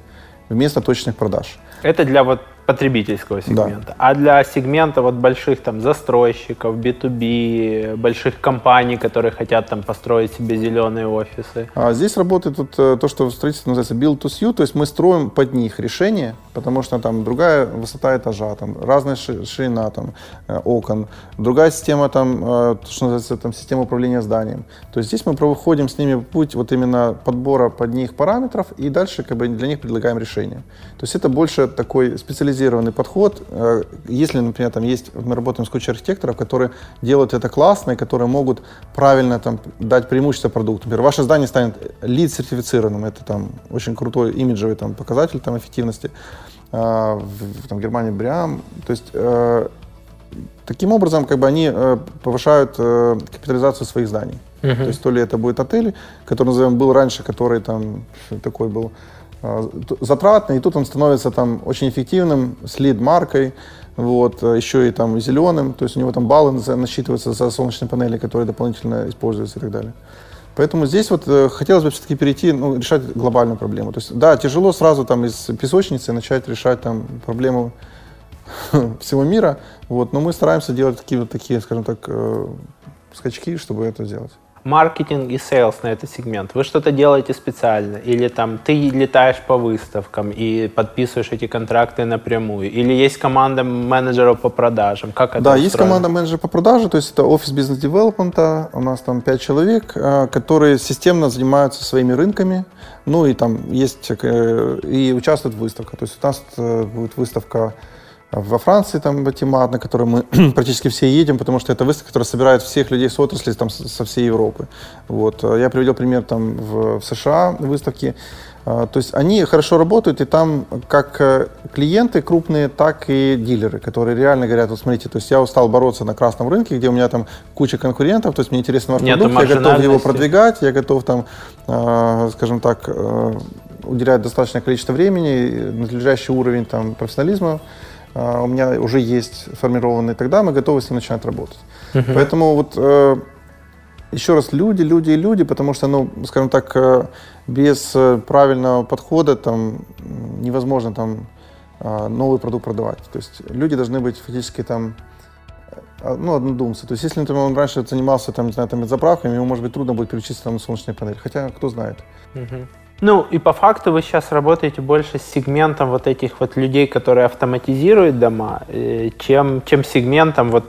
вместо точных продаж. Это для вот потребительского сегмента. Да. А для сегмента вот больших там застройщиков, B2B, больших компаний, которые хотят там построить себе зеленые офисы. А здесь работает вот, э, то, что в строительстве называется build to suit, то есть мы строим под них решения, потому что там другая высота этажа, там разная ширина там, э, окон, другая система там, э, то, что называется там, система управления зданием. То есть здесь мы проходим с ними путь вот именно подбора под них параметров и дальше как бы для них предлагаем решение. То есть это больше такой специализированный специализированный подход. Э, если, например, там есть, мы работаем с кучей архитекторов, которые делают это классно и которые могут правильно там, дать преимущество продукту. Например, ваше здание станет лид сертифицированным, это там очень крутой имиджевый там, показатель там, эффективности. Э, в там, Германии Бриам. То есть э, таким образом как бы они повышают капитализацию своих зданий. Uh-huh. То есть то ли это будет отель, который назовем был раньше, который там такой был затратный, и тут он становится там очень эффективным, с лид-маркой, вот, а, еще и там зеленым, то есть у него там баллы насчитываются за солнечные панели, которые дополнительно используются и так далее. Поэтому здесь вот э, хотелось бы все-таки перейти, ну, решать глобальную проблему. То есть, да, тяжело сразу там из песочницы начать решать там проблему всего мира, вот, но мы стараемся делать такие вот такие, скажем так, э, скачки, чтобы это сделать маркетинг и sales на этот сегмент? Вы что-то делаете специально? Или там ты летаешь по выставкам и подписываешь эти контракты напрямую? Или есть команда менеджеров по продажам? Как это Да, устроено? есть команда менеджеров по продажам, то есть это офис business development а, у нас там пять человек, э, которые системно занимаются своими рынками, ну и там есть э, и участвуют в выставках. То есть у нас э, будет выставка во Франции, там, Батимат, на который мы практически все едем, потому что это выставка, которая собирает всех людей с отрасли там, со всей Европы. Вот. Я приведел пример там, в, в США выставки. А, то есть они хорошо работают, и там как э, клиенты крупные, так и дилеры, которые реально говорят, вот смотрите, то есть я устал бороться на красном рынке, где у меня там куча конкурентов, то есть мне интересен ваш Нет продукт, я готов его продвигать, я готов там, а, скажем так, э, уделять достаточное количество времени, надлежащий уровень там, профессионализма а, у меня уже есть сформированный, тогда мы готовы с ним начинать работать. Uh-huh. Поэтому вот э, еще раз люди, люди и люди, потому что, ну, скажем так, э, без э, правильного подхода там невозможно там новый продукт продавать. То есть люди должны быть фактически там ну, однодумцы. То есть, если например, он раньше занимался там, не знаю, там, заправками, ему, может быть, трудно будет переключиться там, на солнечные панели. Хотя, кто знает. Uh-huh. Ну, и по факту вы сейчас работаете больше с сегментом вот этих вот людей, которые автоматизируют дома, э, чем, чем сегментом вот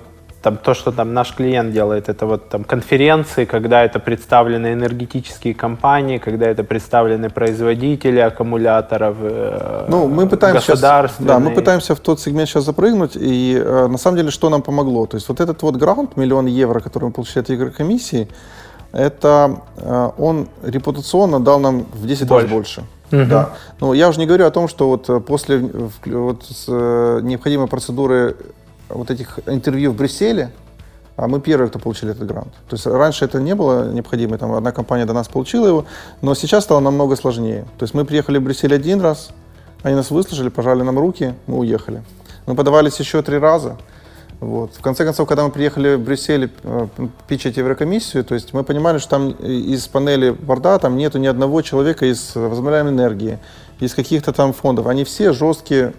там, то, что там наш клиент делает, это вот там конференции, когда это представлены энергетические компании, когда это представлены производители аккумуляторов, э, ну, мы пытаемся сейчас, да, мы пытаемся в тот сегмент сейчас запрыгнуть, и э, на самом деле что нам помогло? То есть вот этот вот грант, миллион евро, который мы получили от Еврокомиссии, это э, он репутационно дал нам в 10 больше. раз больше. Угу. Да. Но я уже не говорю о том, что вот э, после вот, с, э, необходимой процедуры вот этих интервью в Брюсселе, а мы первые, кто получили этот грант. То есть раньше это не было необходимо, там одна компания до нас получила его, но сейчас стало намного сложнее. То есть мы приехали в Брюссель один раз, они нас выслушали, пожали нам руки, мы уехали. Мы подавались еще три раза. Вот. В конце концов, когда мы приехали в Брюссель э, пичать Еврокомиссию, то есть мы понимали, что там из панели борда там нету ни одного человека из возобновляемой энергии, из каких-то там фондов. Они все жесткие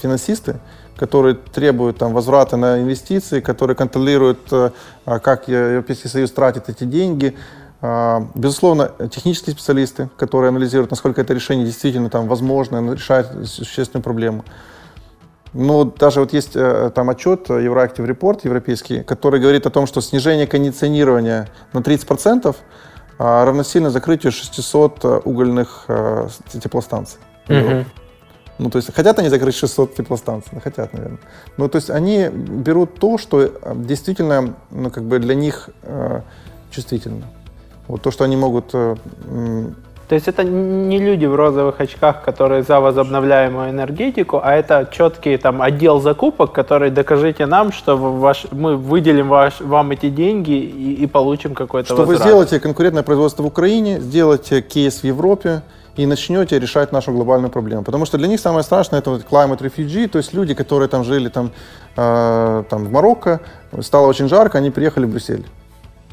финансисты, которые требуют там, возврата на инвестиции, которые контролируют, э, а как Европейский Союз тратит эти деньги. А, безусловно, технические специалисты, которые анализируют, насколько это решение действительно там, возможно, решает существенную проблему. Ну, даже вот есть э, там отчет Euroactive Report европейский, который говорит о том, что снижение кондиционирования на 30% а, равносильно закрытию 600 э, угольных э, теплостанций. Mm-hmm. Ну, то есть хотят они закрыть 600 теплостанций? Ну, хотят, наверное. Ну, то есть они берут то, что действительно, ну, как бы для них э, чувствительно. Вот то, что они могут э, то есть это не люди в розовых очках, которые за возобновляемую энергетику, а это четкий там отдел закупок, который докажите нам, что ваш, мы выделим ваш, вам эти деньги и, и получим какой-то Что возврат. вы сделаете конкурентное производство в Украине, сделаете кейс в Европе, и начнете решать нашу глобальную проблему. Потому что для них самое страшное это вот climate refugee, то есть люди, которые там жили там, э, там в Марокко, стало очень жарко, они приехали в Брюссель.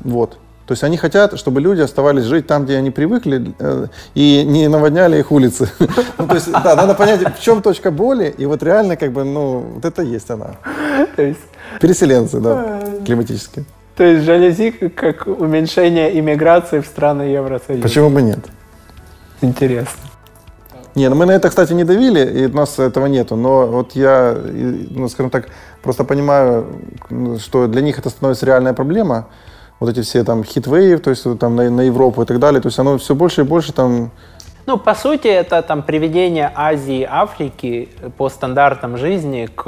Вот. То есть они хотят, чтобы люди оставались жить там, где они привыкли, э, и не наводняли их улицы. ну, то есть, да, надо понять, в чем точка боли, и вот реально, как бы, ну, вот это есть она. То есть... Переселенцы, да, климатические. То есть жалюзи как уменьшение иммиграции в страны Евросоюза. Почему бы нет? Интересно. Не, ну мы на это, кстати, не давили, и у нас этого нету. Но вот я, ну, скажем так, просто понимаю, что для них это становится реальная проблема вот эти все там хитвейв, то есть там на, на Европу и так далее, то есть оно все больше и больше там ну, по сути, это там приведение Азии и Африки по стандартам жизни к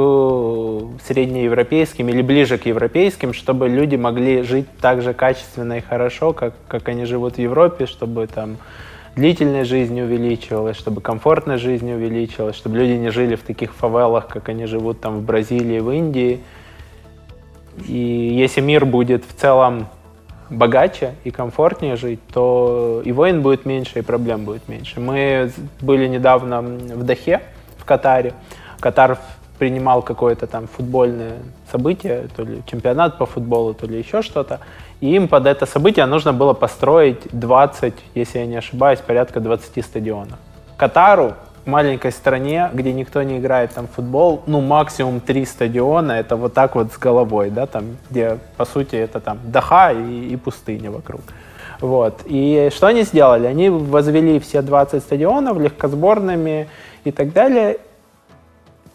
среднеевропейским или ближе к европейским, чтобы люди могли жить так же качественно и хорошо, как, как они живут в Европе, чтобы там длительность жизни увеличивалась, чтобы комфортность жизни увеличилась, чтобы люди не жили в таких фавелах, как они живут там в Бразилии, в Индии. И если мир будет в целом богаче и комфортнее жить, то и войн будет меньше, и проблем будет меньше. Мы были недавно в Дахе, в Катаре. Катар принимал какое-то там футбольное событие, то ли чемпионат по футболу, то ли еще что-то. И им под это событие нужно было построить 20, если я не ошибаюсь, порядка 20 стадионов. Катару маленькой стране, где никто не играет там футбол, ну, максимум три стадиона, это вот так вот с головой, да, там, где, по сути, это там Даха и, и пустыня вокруг. Вот. И что они сделали? Они возвели все 20 стадионов легкосборными и так далее.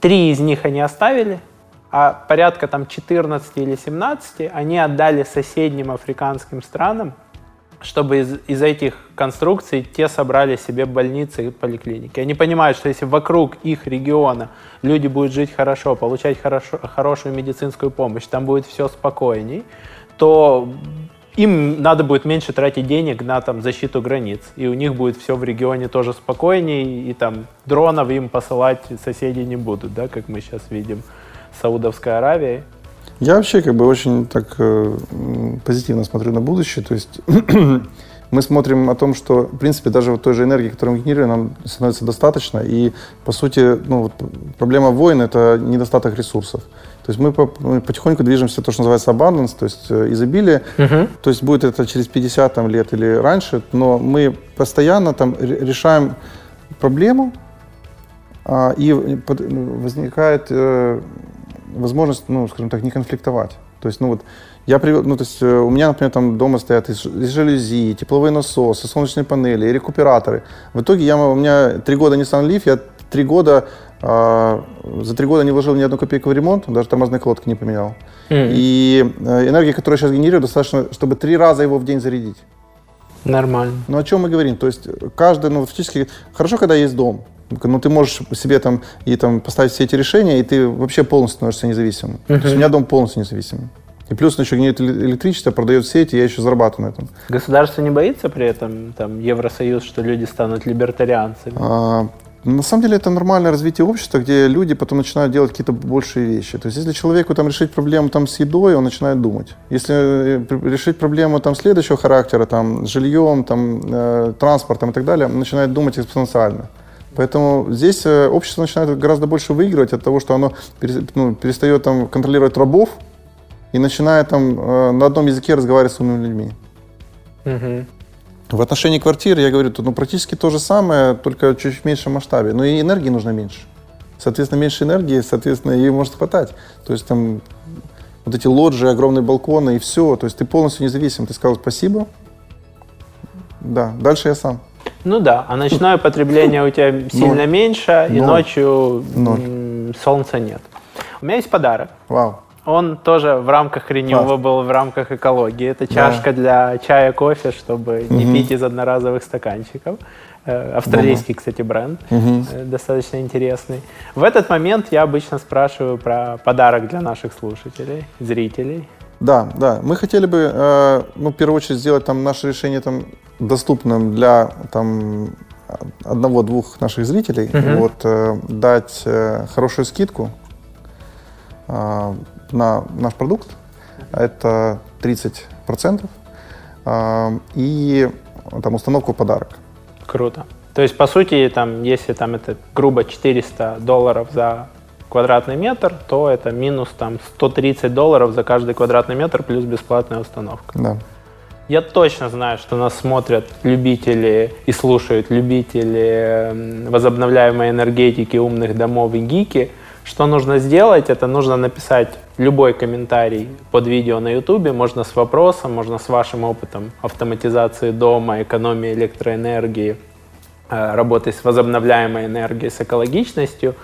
Три из них они оставили, а порядка там 14 или 17 они отдали соседним африканским странам, чтобы из, из этих конструкций те собрали себе больницы и поликлиники. Они понимают, что если вокруг их региона люди будут жить хорошо, получать хорошо, хорошую медицинскую помощь, там будет все спокойней, то им надо будет меньше тратить денег на там, защиту границ. И у них будет все в регионе тоже спокойней, и там дронов им посылать соседи не будут, да, как мы сейчас видим в Саудовской Аравии. Я вообще как бы очень так э, позитивно смотрю на будущее. То есть мы смотрим о том, что, в принципе, даже вот той же энергии, которую мы генерируем, нам становится достаточно. И, по сути, ну, вот, проблема войн — это недостаток ресурсов. То есть мы, по, мы потихоньку движемся то, что называется abundance, то есть э, изобилие. Uh-huh. То есть будет это через 50 там, лет или раньше, но мы постоянно там решаем проблему, а, и возникает э, возможность, ну, скажем так, не конфликтовать. То есть, ну вот, я привел, ну, то есть, э, у меня, например, там дома стоят и, жалюзи, и тепловые насосы, солнечные панели, и рекуператоры. В итоге я, у меня три года Nissan Leaf, я три года а, за три года не вложил ни одну копейку в ремонт, даже тормозные колодки не поменял. Mm. И э, энергия, которая сейчас генерирует, достаточно, чтобы три раза его в день зарядить. Нормально. Ну о чем мы говорим? То есть каждый, ну фактически, хорошо, когда есть дом. Ну, ты можешь себе там и там поставить все эти решения, и ты вообще полностью становишься независимым. Uh-huh. То есть у меня дом полностью независимый. И плюс он еще генерит электричество, продает сети, я еще зарабатываю на этом. Государство не боится при этом, там, Евросоюз, что люди станут либертарианцами? А, на самом деле это нормальное развитие общества, где люди потом начинают делать какие-то большие вещи. То есть если человеку там решить проблему там с едой, он начинает думать. Если э, решить проблему там следующего характера, там с жильем, там э, транспортом и так далее, он начинает думать экспоненциально. Поэтому здесь э, общество начинает гораздо больше выигрывать от того, что оно ну, перестает там контролировать рабов и начинает там э, на одном языке разговаривать с умными людьми. Угу. В отношении квартир я говорю, ну, практически то же самое, только чуть в меньшем масштабе. Но и энергии нужно меньше. Соответственно, меньше энергии, соответственно, ей может хватать. То есть там вот эти лоджии, огромные балконы и все. То есть ты полностью независим. Ты сказал спасибо. Да, дальше я сам. Ну да, а ночное потребление у тебя сильно меньше, и ночью солнца нет. У меня есть подарок. Вау. Он тоже в рамках renewable, в рамках экологии. Это чашка для чая, кофе, чтобы не пить из одноразовых стаканчиков. Э, австралийский, кстати, бренд, угу. достаточно интересный. В этот момент я обычно спрашиваю про подарок для наших слушателей, зрителей. Да, да. Мы хотели бы, э, ну, в первую очередь, сделать там наше решение там доступным для там одного-двух наших зрителей, угу. вот дать хорошую скидку на наш продукт. Это 30%. Э, и там установку подарок. Круто. То есть, по сути, там, если там это грубо 400 долларов за квадратный метр, то это минус там 130 долларов за каждый квадратный метр плюс бесплатная установка. Да. Я точно знаю, что нас смотрят любители и слушают любители возобновляемой энергетики, умных домов и гики – что нужно сделать? Это нужно написать любой комментарий под видео на YouTube. Можно с вопросом, можно с вашим опытом автоматизации дома, экономии электроэнергии, э, работы с возобновляемой энергией, с экологичностью.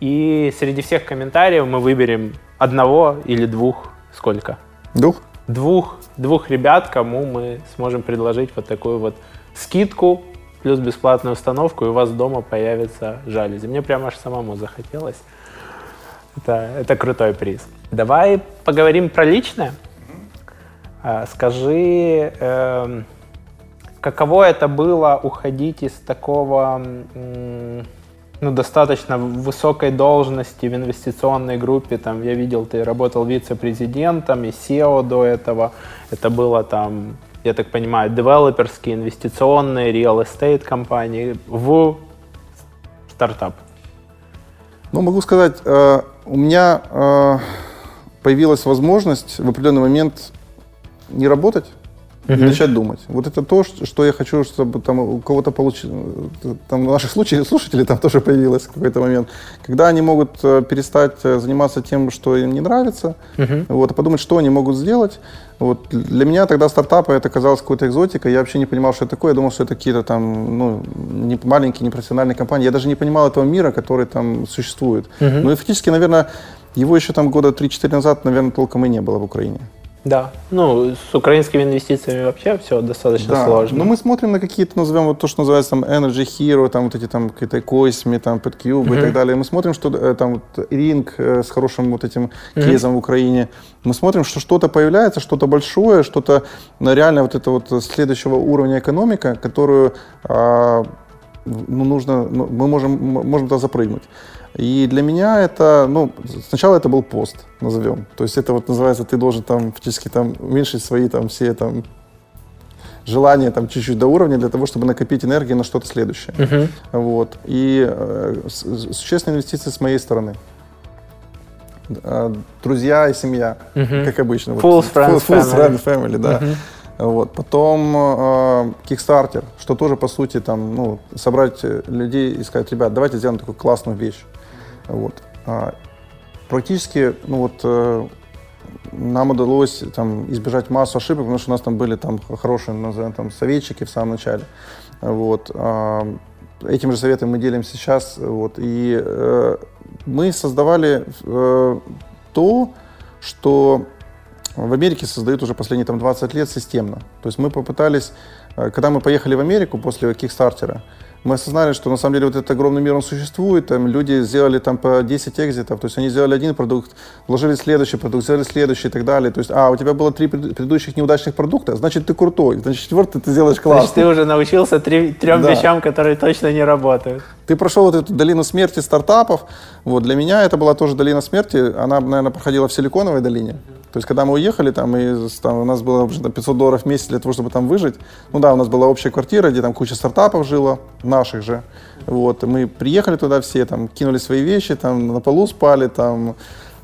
И среди всех комментариев мы выберем одного или двух, сколько? Двух. Двух, двух ребят, кому мы сможем предложить вот такую вот скидку плюс бесплатную установку, и у вас дома появятся жалюзи. Мне прямо аж самому захотелось. Это, это крутой приз. Давай поговорим про личное. А, скажи, э, каково это было уходить из такого ну, достаточно высокой должности в инвестиционной группе. Там, я видел, ты работал вице-президентом и SEO до этого. Это было там, я так понимаю, девелоперские, инвестиционные, real estate компании в стартап. Ну, могу сказать, э, у меня э, появилась возможность в определенный момент не работать uh-huh. и начать думать. Вот это то, что я хочу, чтобы там у кого-то получилось, там в наших случаях слушателей там тоже появилось в какой-то момент, когда они могут э, перестать заниматься тем, что им не нравится, uh-huh. вот, и подумать, что они могут сделать, вот. Для меня тогда стартапы это казалось какой-то экзотикой. Я вообще не понимал, что это такое. Я думал, что это какие-то там ну, не маленькие, непрофессиональные компании. Я даже не понимал этого мира, который там существует. Угу. Ну и фактически, наверное, его еще там года 3-4 назад, наверное, толком и не было в Украине. Да, ну, с украинскими инвестициями вообще все достаточно да. сложно. Но мы смотрим на какие-то, назовем, вот то, что называется там Energy Hero, там вот эти там какие-то Косми, там PetCube mm-hmm. и так далее. Мы смотрим, что э, там вот, Ring э, с хорошим вот этим mm-hmm. кейсом в Украине. Мы смотрим, что что-то появляется, что-то большое, что-то ну, реально вот это вот следующего уровня экономика, которую а, ну, нужно, ну, мы можем, можем туда запрыгнуть. И для меня это, ну, сначала это был пост, назовем. То есть это вот называется, ты должен там фактически там уменьшить свои там все там желания там чуть-чуть до уровня для того, чтобы накопить энергию на что-то следующее. Uh-huh. Вот. И э, существенные инвестиции с моей стороны. Э, друзья и семья, uh-huh. как обычно. Full вот, friends full, full family. family, да. Uh-huh. Вот. Потом э, Kickstarter, что тоже, по сути, там, ну, собрать людей и сказать, ребят, давайте сделаем такую классную вещь. Вот. А, практически, ну вот, э, нам удалось там, избежать массу ошибок, потому что у нас там были там хорошие, назовем, там, советчики в самом начале. Вот. А, этим же советом мы делимся сейчас. Вот, и э, мы создавали э, то, что в Америке создают уже последние там, 20 лет системно. То есть мы попытались, э, когда мы поехали в Америку после Кикстартера, мы осознали, что на самом деле вот этот огромный мир, он существует, там люди сделали там по 10 экзитов, то есть они сделали один продукт, вложили следующий продукт, сделали следующий и так далее. То есть, а, у тебя было три предыдущих неудачных продукта, значит, ты крутой, значит, четвертый ты сделаешь классно. Значит, ты уже научился три, трем да. вещам, которые точно не работают. Ты прошел вот эту долину смерти стартапов. Вот, для меня это была тоже долина смерти, она, наверное, проходила в Силиконовой долине. То есть, когда мы уехали, там, и, там, у нас было уже 500 долларов в месяц для того, чтобы там выжить. Ну да, у нас была общая квартира, где там куча стартапов жило, наших же. Вот, мы приехали туда все, там, кинули свои вещи, там, на полу спали, там,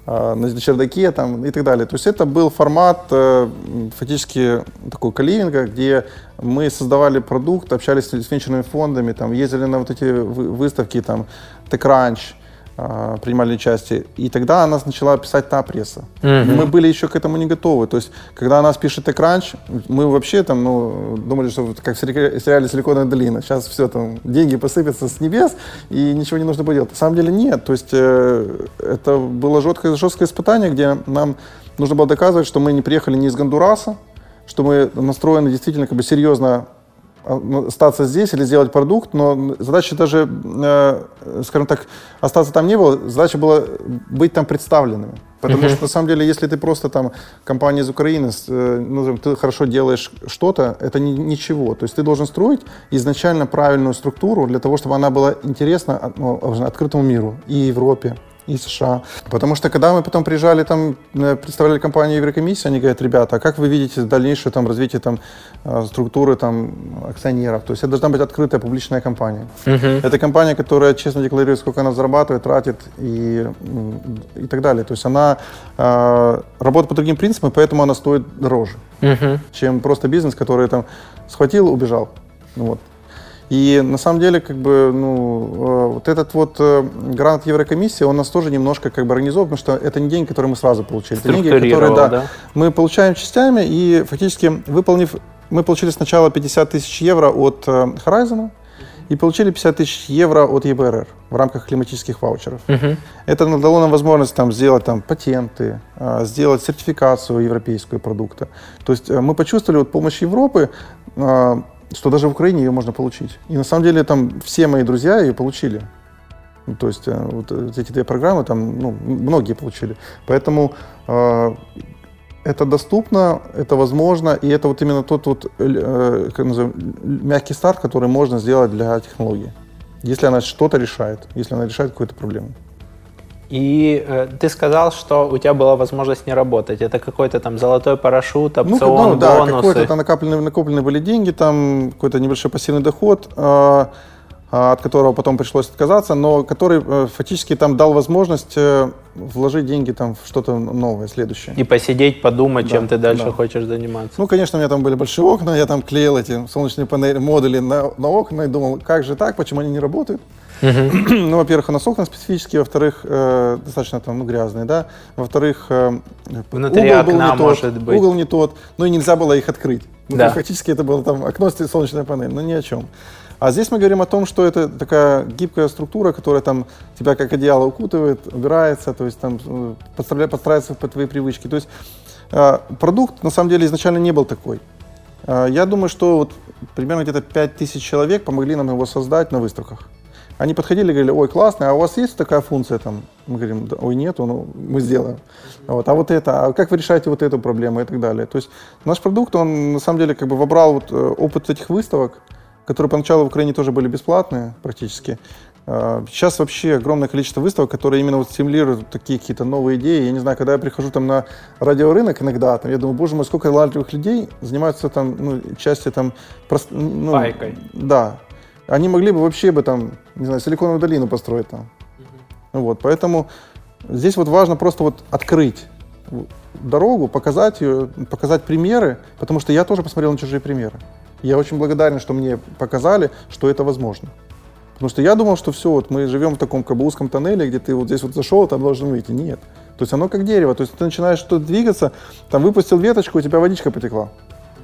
на чердаке, там, и так далее. То есть, это был формат э, фактически такой каливинга, где мы создавали продукт, общались с венчурными фондами, там, ездили на вот эти выставки, там, TechCrunch, а, принимали участие. И тогда она начала писать та пресса. Mm-hmm. Мы были еще к этому не готовы. То есть, когда она пишет TechCrunch, мы вообще там, ну, думали, что как в сериале «Силиконовая долина». Сейчас все там, деньги посыпятся с небес, и ничего не нужно будет делать. На самом деле нет. То есть, э, это было жесткое, жесткое испытание, где нам нужно было доказывать, что мы не приехали не из Гондураса, что мы настроены действительно как бы серьезно а, остаться здесь или сделать продукт, но задача даже, э, скажем так, остаться там не было, задача была быть там представленными. Потому что, на самом деле, если ты просто там компания из Украины, э, ну, ты хорошо делаешь что-то, это ни, ничего. То есть ты должен строить изначально правильную структуру для того, чтобы она была интересна ну, открытому миру и Европе, и США. Потому что когда мы потом приезжали, там, э, представляли компанию Еврокомиссии, они говорят, ребята, а как вы видите дальнейшее там, развитие там, э, структуры там, акционеров? То есть это должна быть открытая публичная компания. Uh-huh. Это компания, которая честно декларирует, сколько она зарабатывает, тратит и, и так далее. То есть она э, работает по другим принципам, поэтому она стоит дороже, uh-huh. чем просто бизнес, который там схватил, убежал. Вот. И на самом деле, как бы, ну, э, вот этот вот э, грант Еврокомиссии, он нас тоже немножко как бы организовал, потому что это не деньги, которые мы сразу получили. Это деньги, которые, да, да, мы получаем частями, и фактически выполнив, мы получили сначала 50 тысяч евро от э, Horizon, и получили 50 тысяч евро от ЕБРР в рамках климатических ваучеров. Uh-huh. Это дало нам возможность там, сделать там, патенты, сделать сертификацию европейскую продукта. То есть мы почувствовали вот, помощь Европы, что даже в Украине ее можно получить. И на самом деле там все мои друзья ее получили. Ну, то есть э, вот эти две программы там ну, многие получили. Поэтому э, это доступно, это возможно, и это вот именно тот вот, э, как называем, мягкий старт, который можно сделать для технологии. Если она что-то решает, если она решает какую-то проблему. И э, ты сказал, что у тебя была возможность не работать. Это какой-то там золотой парашют, опцион, ну, ну, да, бонусы? какой-то там накопленные, накопленные были деньги, там какой-то небольшой пассивный доход, э, от которого потом пришлось отказаться, но который э, фактически там дал возможность э, вложить деньги там в что-то новое, следующее. И посидеть, подумать, да, чем ты дальше да. хочешь заниматься. Ну, конечно, у меня там были большие окна, я там клеил эти солнечные панели, модули на, на окна и думал, как же так, почему они не работают? Ну, во-первых, она окна специфические, во-вторых, э, достаточно там, ну, грязные, да. Во-вторых, э, Внутри угол окна был не может тот, быть. Угол не тот, ну и нельзя было их открыть. Ну, да. Фактически это было там окно с солнечной панель, но ни о чем. А здесь мы говорим о том, что это такая гибкая структура, которая там тебя как одеяло укутывает, убирается, то есть там э, подстраивается под твои привычки. То есть э, продукт на самом деле изначально не был такой. Э, я думаю, что вот примерно где-то 5000 человек помогли нам его создать на выставках. Они подходили и говорили, ой, классно, а у вас есть такая функция там? Мы говорим, да, ой, нету, ну, мы сделаем. Вот, а вот это, а как вы решаете вот эту проблему и так далее. То есть наш продукт, он на самом деле как бы вобрал вот э, опыт этих выставок, которые поначалу в Украине тоже были бесплатные практически. А, сейчас вообще огромное количество выставок, которые именно вот стимулируют такие какие-то новые идеи. Я не знаю, когда я прихожу там на радиорынок иногда, там, я думаю, боже мой, сколько талантливых людей занимаются там, ну, части там... Прост, ну, Пайкой. Да, они могли бы вообще бы там, не знаю, силиконовую долину построить там. Угу. Вот, поэтому здесь вот важно просто вот открыть дорогу, показать ее, показать примеры, потому что я тоже посмотрел на чужие примеры. Я очень благодарен, что мне показали, что это возможно. Потому что я думал, что все, вот мы живем в таком как бы узком тоннеле, где ты вот здесь вот зашел, там должен выйти. Нет. То есть оно как дерево. То есть ты начинаешь что-то двигаться, там выпустил веточку, у тебя водичка потекла.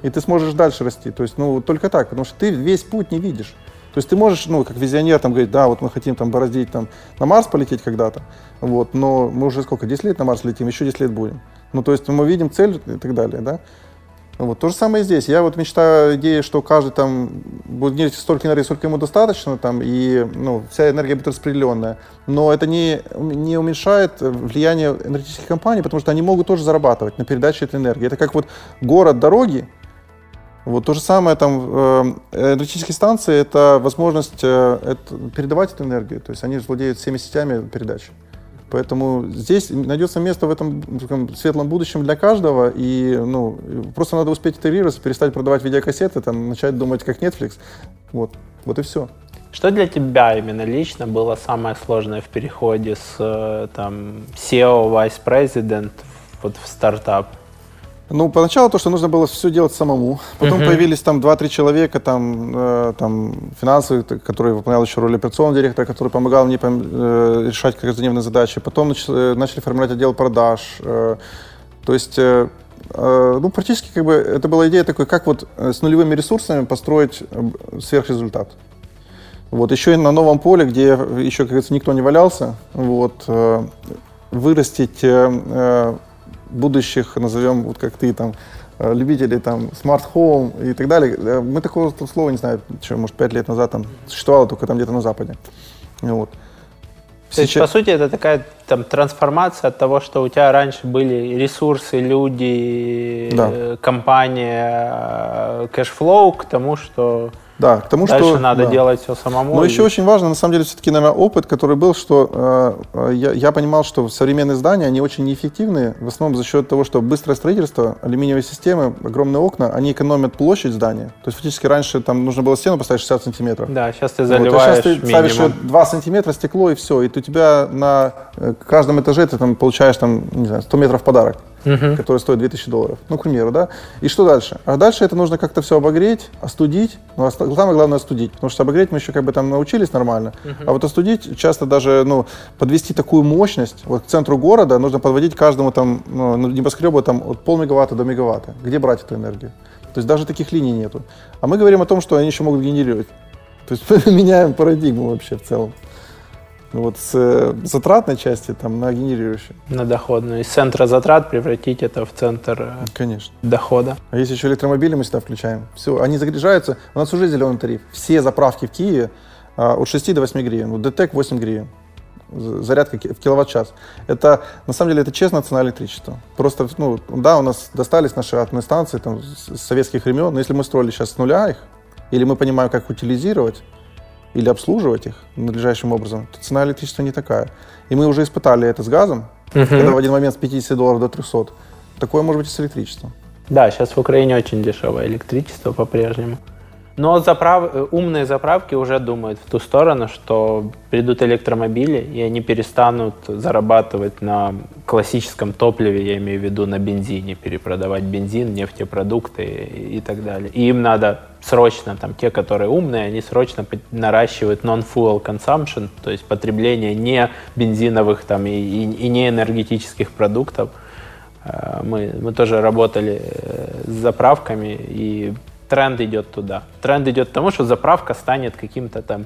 И ты сможешь дальше расти. То есть, ну, только так, потому что ты весь путь не видишь. То есть ты можешь, ну, как визионер, там, говорить, да, вот мы хотим там бороздить, там, на Марс полететь когда-то, вот, но мы уже сколько, 10 лет на Марс летим, еще 10 лет будем. Ну, то есть мы видим цель и так далее, да. Вот. То же самое здесь. Я вот мечтаю идеи, что каждый там будет генерить столько энергии, сколько ему достаточно, там, и ну, вся энергия будет распределенная. Но это не, не уменьшает влияние энергетических компаний, потому что они могут тоже зарабатывать на передаче этой энергии. Это как вот город, дороги. Вот то же самое там э, энергетические станции — это возможность э, это, передавать эту энергию. То есть они владеют всеми сетями передачи. Поэтому здесь найдется место в этом таком, светлом будущем для каждого, и ну, просто надо успеть интегрироваться, перестать продавать видеокассеты, там, начать думать как Netflix. Вот, вот и все. Что для тебя именно лично было самое сложное в переходе с э, там, SEO, Vice President вот в стартап? Ну, поначалу то, что нужно было все делать самому. Потом uh-huh. появились там 2-3 человека, там, э, там финансовые, которые выполняли еще роль операционного директора, который помогал мне э, решать каждодневные задачи. Потом нач, э, начали формировать отдел продаж. Э, то есть, э, э, ну, практически как бы это была идея такой, как вот э, с нулевыми ресурсами построить э, сверхрезультат. Вот еще и на новом поле, где еще, как говорится, никто не валялся, вот, э, вырастить э, будущих, назовем, вот как ты там, э, любителей там smart home и так далее. Э, мы такого слова не знаем, что, может, пять лет назад там существовало только там где-то на Западе. Вот. То есть, по сути, это такая там трансформация от того, что у тебя раньше были ресурсы, люди, да. Э, компания, cash flow, к тому, что да, к тому, Дальше что... надо да. делать все самому. Но и... еще очень важно, на самом деле, все-таки, наверное, опыт, который был, что э, э, я, я понимал, что современные здания, они очень неэффективны, в основном за счет того, что быстрое строительство, алюминиевые системы, огромные окна, они экономят площадь здания. То есть, фактически, раньше там нужно было стену поставить 60 сантиметров. Да, сейчас ты заливаешь вот, а сейчас ты ставишь 2 сантиметра стекло, и все. И у тебя на э, каждом этаже ты там получаешь там, не знаю, 100 метров подарок угу. который стоит 2000 долларов. Ну, к примеру, да. И что дальше? А дальше это нужно как-то все обогреть, остудить. Ну, а самое главное остудить. Потому что обогреть мы еще как бы там научились нормально. Угу. А вот остудить часто даже, ну, подвести такую мощность. Вот к центру города нужно подводить каждому там, ну, небоскребу там от полмегаватта до мегаватта. Где брать эту энергию? То есть даже таких линий нету. А мы говорим о том, что они еще могут генерировать. То есть меняем парадигму вообще в целом. Ну, вот с э, затратной части там, на генерирующую. На доходную. Из центра затрат превратить это в центр э, Конечно. дохода. А если еще электромобили мы сюда включаем, все, они загружаются, у нас уже зеленый тариф. Все заправки в Киеве а, от 6 до 8 гривен, вот ДТЭК 8 гривен зарядка в киловатт-час. Это, на самом деле, это честно цена электричества. Просто, ну, да, у нас достались наши атомные станции там, с советских времен, но если мы строили сейчас с нуля их, или мы понимаем, как утилизировать, или обслуживать их надлежащим образом, то цена электричества не такая. И мы уже испытали это с газом, угу. когда в один момент с 50 долларов до 300. Такое может быть и с электричеством. Да, сейчас в Украине очень дешевое электричество по-прежнему. Но заправ... умные заправки уже думают в ту сторону, что придут электромобили, и они перестанут зарабатывать на классическом топливе, я имею в виду на бензине, перепродавать бензин, нефтепродукты и так далее. И им надо срочно, там, те, которые умные, они срочно наращивают non-fuel consumption, то есть потребление не бензиновых там, и, и, и не энергетических продуктов. Э, мы, мы тоже работали э, с заправками, и тренд идет туда. Тренд идет к тому, что заправка станет каким-то там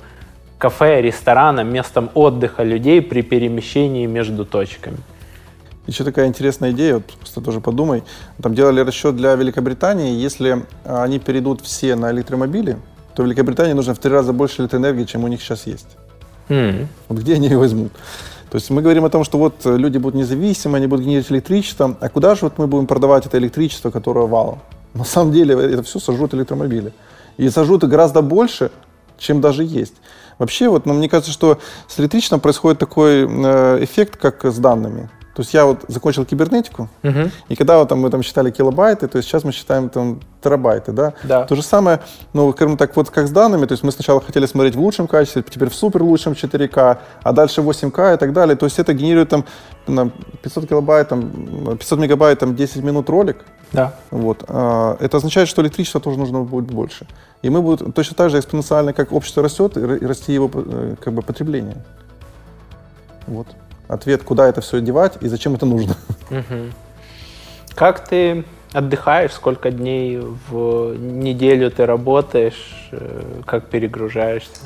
кафе, рестораном, местом отдыха людей при перемещении между точками. Еще такая интересная идея, вот просто тоже подумай. Там делали расчет для Великобритании. Если они перейдут все на электромобили, то Великобритании нужно в три раза больше электроэнергии, чем у них сейчас есть. Mm. Вот где они ее возьмут? То есть мы говорим о том, что вот люди будут независимы, они будут генерировать электричество. А куда же вот мы будем продавать это электричество, которое валом? На самом деле это все сожрут электромобили. И сожрут гораздо больше, чем даже есть. Вообще, вот, ну, мне кажется, что с электричеством происходит такой э, эффект, как с данными. То есть я вот закончил кибернетику, uh-huh. и когда вот там, мы там считали килобайты, то есть сейчас мы считаем там терабайты, да? да. То же самое, ну, скажем так, вот как с данными, то есть мы сначала хотели смотреть в лучшем качестве, теперь в супер лучшем 4К, а дальше 8К и так далее. То есть это генерирует там 500 килобайт, там, 500 мегабайт, там 10 минут ролик. Да. Вот. А, это означает, что электричества тоже нужно будет больше. И мы будем точно так же экспоненциально, как общество растет, и расти его э, как бы потребление. Вот ответ, куда это все девать и зачем это нужно. Угу. Как ты Отдыхаешь, сколько дней в неделю ты работаешь, э, как перегружаешься?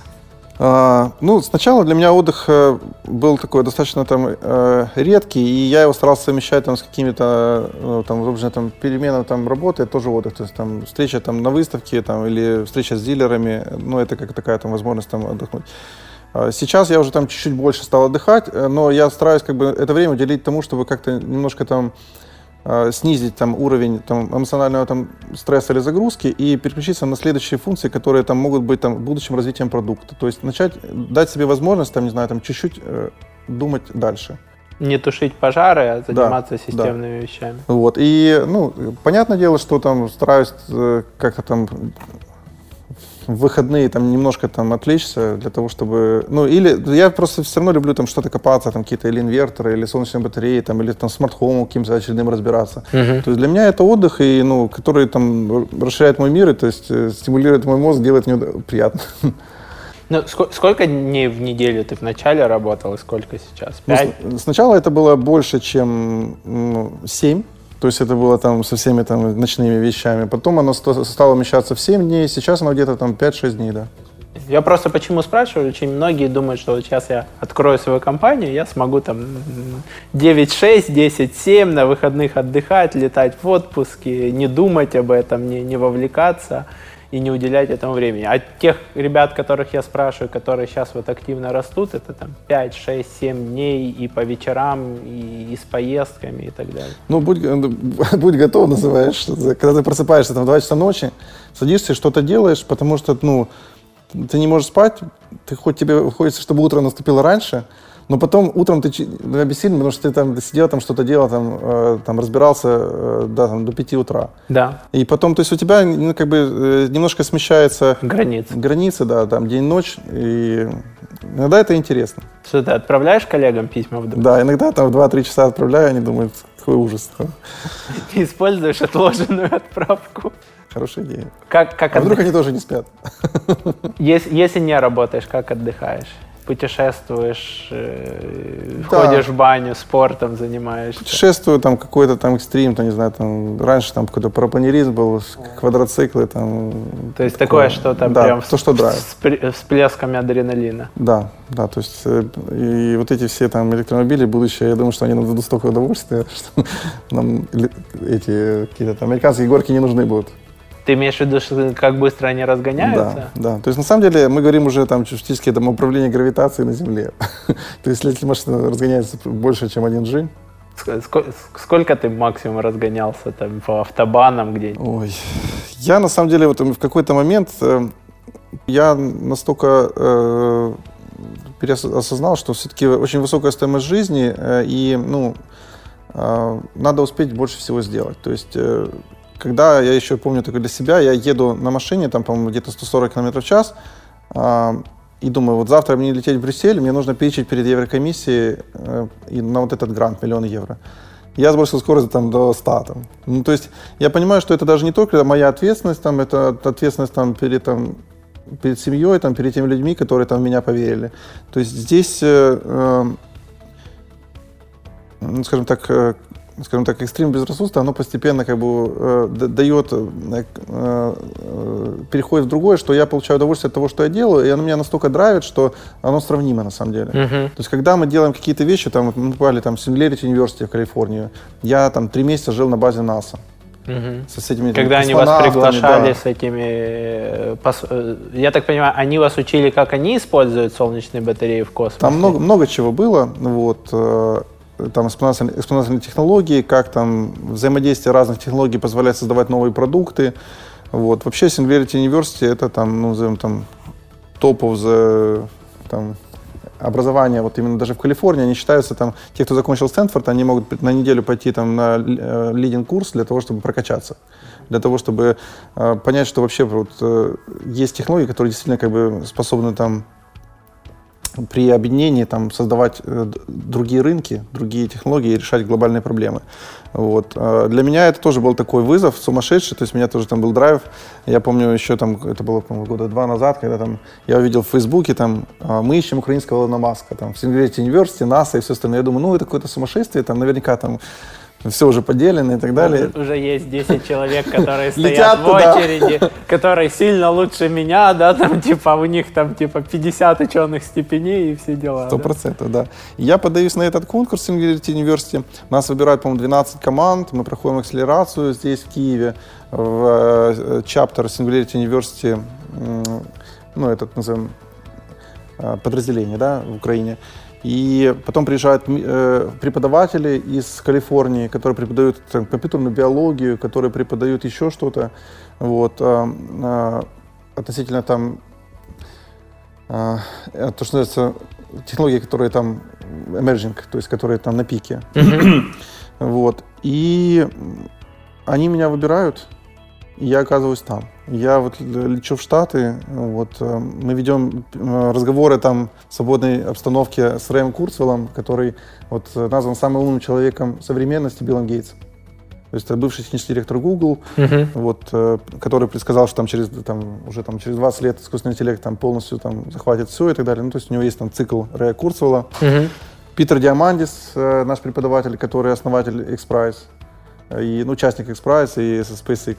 А, ну, сначала для меня отдых э, был такой достаточно там э, редкий, и я его старался совмещать там с какими-то, ну, там, собственно, там, переменами там работы, тоже отдых, то есть там встреча там на выставке, там, или встреча с дилерами, ну, это как такая там возможность там отдохнуть. А сейчас я уже там чуть-чуть больше стал отдыхать, но я стараюсь как бы это время уделить тому, чтобы как-то немножко там Э, снизить там уровень там, эмоционального там, стресса или загрузки и переключиться на следующие функции, которые там могут быть там, будущим развитием продукта. То есть начать дать себе возможность там, не знаю, там, чуть-чуть э, думать дальше. Не тушить пожары, а заниматься да, системными да. вещами. Вот. И, ну, понятное дело, что там стараюсь э, как-то там в выходные там немножко там отвлечься для того, чтобы... Ну, или я просто все равно люблю там что-то копаться, там какие-то или инверторы, или солнечные батареи, там, или там smart home каким-то очередным разбираться. Uh-huh. То есть для меня это отдых, и, ну, который там расширяет мой мир, и, то есть э, стимулирует мой мозг, делает мне приятно. Ну, сколько, сколько дней в неделю ты вначале работал и сколько сейчас? Ну, Пять? Ну, сначала это было больше, чем ну, 7. То есть это было там со всеми там ночными вещами. Потом оно стало вмещаться в 7 дней, сейчас оно где-то там 5-6 дней, да. Я просто почему спрашиваю, очень многие думают, что вот сейчас я открою свою компанию, я смогу там 9-6, 10-7 на выходных отдыхать, летать в отпуске, не думать об этом, не, не вовлекаться и не уделять этому времени. А тех ребят, которых я спрашиваю, которые сейчас вот активно растут, это там 5, 6, 7 дней и по вечерам, и, и с поездками и так далее. Ну, будь, будь готов, называешь. Когда ты просыпаешься там в 2 часа ночи, садишься и что-то делаешь, потому что, ну, ты не можешь спать, ты хоть тебе хочется, чтобы утро наступило раньше, но потом утром ты обессилен, потому что ты там сидел, там что-то делал, там, э, там разбирался э, да, там, до 5 утра. Да. И потом, то есть у тебя ну, как бы э, немножко смещается... Границы. Границы, да, там день-ночь. И иногда это интересно. Что ты отправляешь коллегам письма вдруг? Да, иногда там в 2-3 часа отправляю, они думают, какой ужас. Ты используешь отложенную отправку. Хорошая идея. Как, как а вдруг они тоже не спят? Если, если не работаешь, как отдыхаешь? Путешествуешь, э, да. ходишь в баню, спортом занимаешься? Путешествую, там какой-то там экстрим, то не знаю, там раньше там какой-то пропанеризм был, квадроциклы там. То есть такое, что там да, прям то, что с всплесками адреналина. Да, да, то есть э, и вот эти все там электромобили будущее, я думаю, что они нам дадут столько удовольствия, что нам эти какие-то там американские горки не нужны будут. Ты имеешь в виду, что как быстро они разгоняются? Да, да. То есть на самом деле мы говорим уже там фактически там управление гравитацией на Земле. То есть если машина разгоняется больше, чем 1G, Сколько ты максимум разгонялся там по автобанам где-нибудь? Ой, я на самом деле вот в какой-то момент э, я настолько э, осознал, что все-таки очень высокая стоимость жизни э, и ну э, надо успеть больше всего сделать. То есть э, когда я еще помню только для себя, я еду на машине, там, по-моему, где-то 140 км в час, э, и думаю, вот завтра мне лететь в Брюссель, мне нужно перечить перед Еврокомиссией э, и на вот этот грант, миллион евро. Я сбросил скорость там, до 100. Там. Ну, то есть я понимаю, что это даже не только моя ответственность, там, это ответственность там, перед, там, перед семьей, там, перед теми людьми, которые там, в меня поверили. То есть здесь, э, э, ну, скажем так, э, скажем так, экстрим безрассудства, оно постепенно как бы э, дает, э, э, переходит в другое, что я получаю удовольствие от того, что я делаю, и оно меня настолько драйвит, что оно сравнимо на самом деле. Uh-huh. То есть, когда мы делаем какие-то вещи, там, мы попали там, в Singularity University в Калифорнию, я там три месяца жил на базе НАСА. Угу. С этими, Когда они вас приглашали да. с этими, э, э, я так понимаю, они вас учили, как они используют солнечные батареи в космосе? Там много, много чего было, вот, там экспоненциальные технологии, как там взаимодействие разных технологий позволяет создавать новые продукты. Вот. Вообще Singularity University это там, ну, назовем там, топ of the, там, образование, вот именно даже в Калифорнии, они считаются там, те, кто закончил Стэнфорд, они могут на неделю пойти там на э, лидинг курс для того, чтобы прокачаться, для того, чтобы э, понять, что вообще вот, э, есть технологии, которые действительно как бы способны там при объединении там, создавать э, другие рынки, другие технологии и решать глобальные проблемы. Вот. А для меня это тоже был такой вызов сумасшедший, то есть у меня тоже там был драйв. Я помню еще там, это было, года два назад, когда там я увидел в Фейсбуке, там, а, мы ищем украинского Илона Маска, там, в Singularity University, НАСА и все остальное. Я думаю, ну, это какое-то сумасшествие, там, наверняка там все уже поделено и так далее. Уже есть 10 человек, которые стоят в очереди, которые сильно лучше меня, да, там типа у них там типа 50 ученых степеней и все дела. Сто процентов, да. Я подаюсь на этот конкурс Singularity University. Нас выбирают, по-моему, 12 команд. Мы проходим акселерацию здесь, в Киеве, в чаптер э, Singularity University, ну, этот назовем э, подразделение, да, в Украине. И потом приезжают э, преподаватели из Калифорнии, которые преподают там, компьютерную биологию, которые преподают еще что-то. Вот, э, э, относительно там, э, то, что называется, технологии, которые там emerging, то есть которые там на пике. вот. И они меня выбирают, я оказываюсь там. Я вот лечу в Штаты, вот, э, мы ведем э, разговоры там в свободной обстановке с Рэем Курцвеллом, который вот, назван самым умным человеком современности Биллом Гейтсом. То есть это бывший технический директор Google, uh-huh. вот, э, который предсказал, что там через, там, уже там, через 20 лет искусственный интеллект там, полностью там, захватит все и так далее. Ну, то есть у него есть там цикл Рэя Курцвелла. Uh-huh. Питер Диамандис, наш преподаватель, который основатель XPRIZE, и, ну, участник XPRIZE и SpaceX.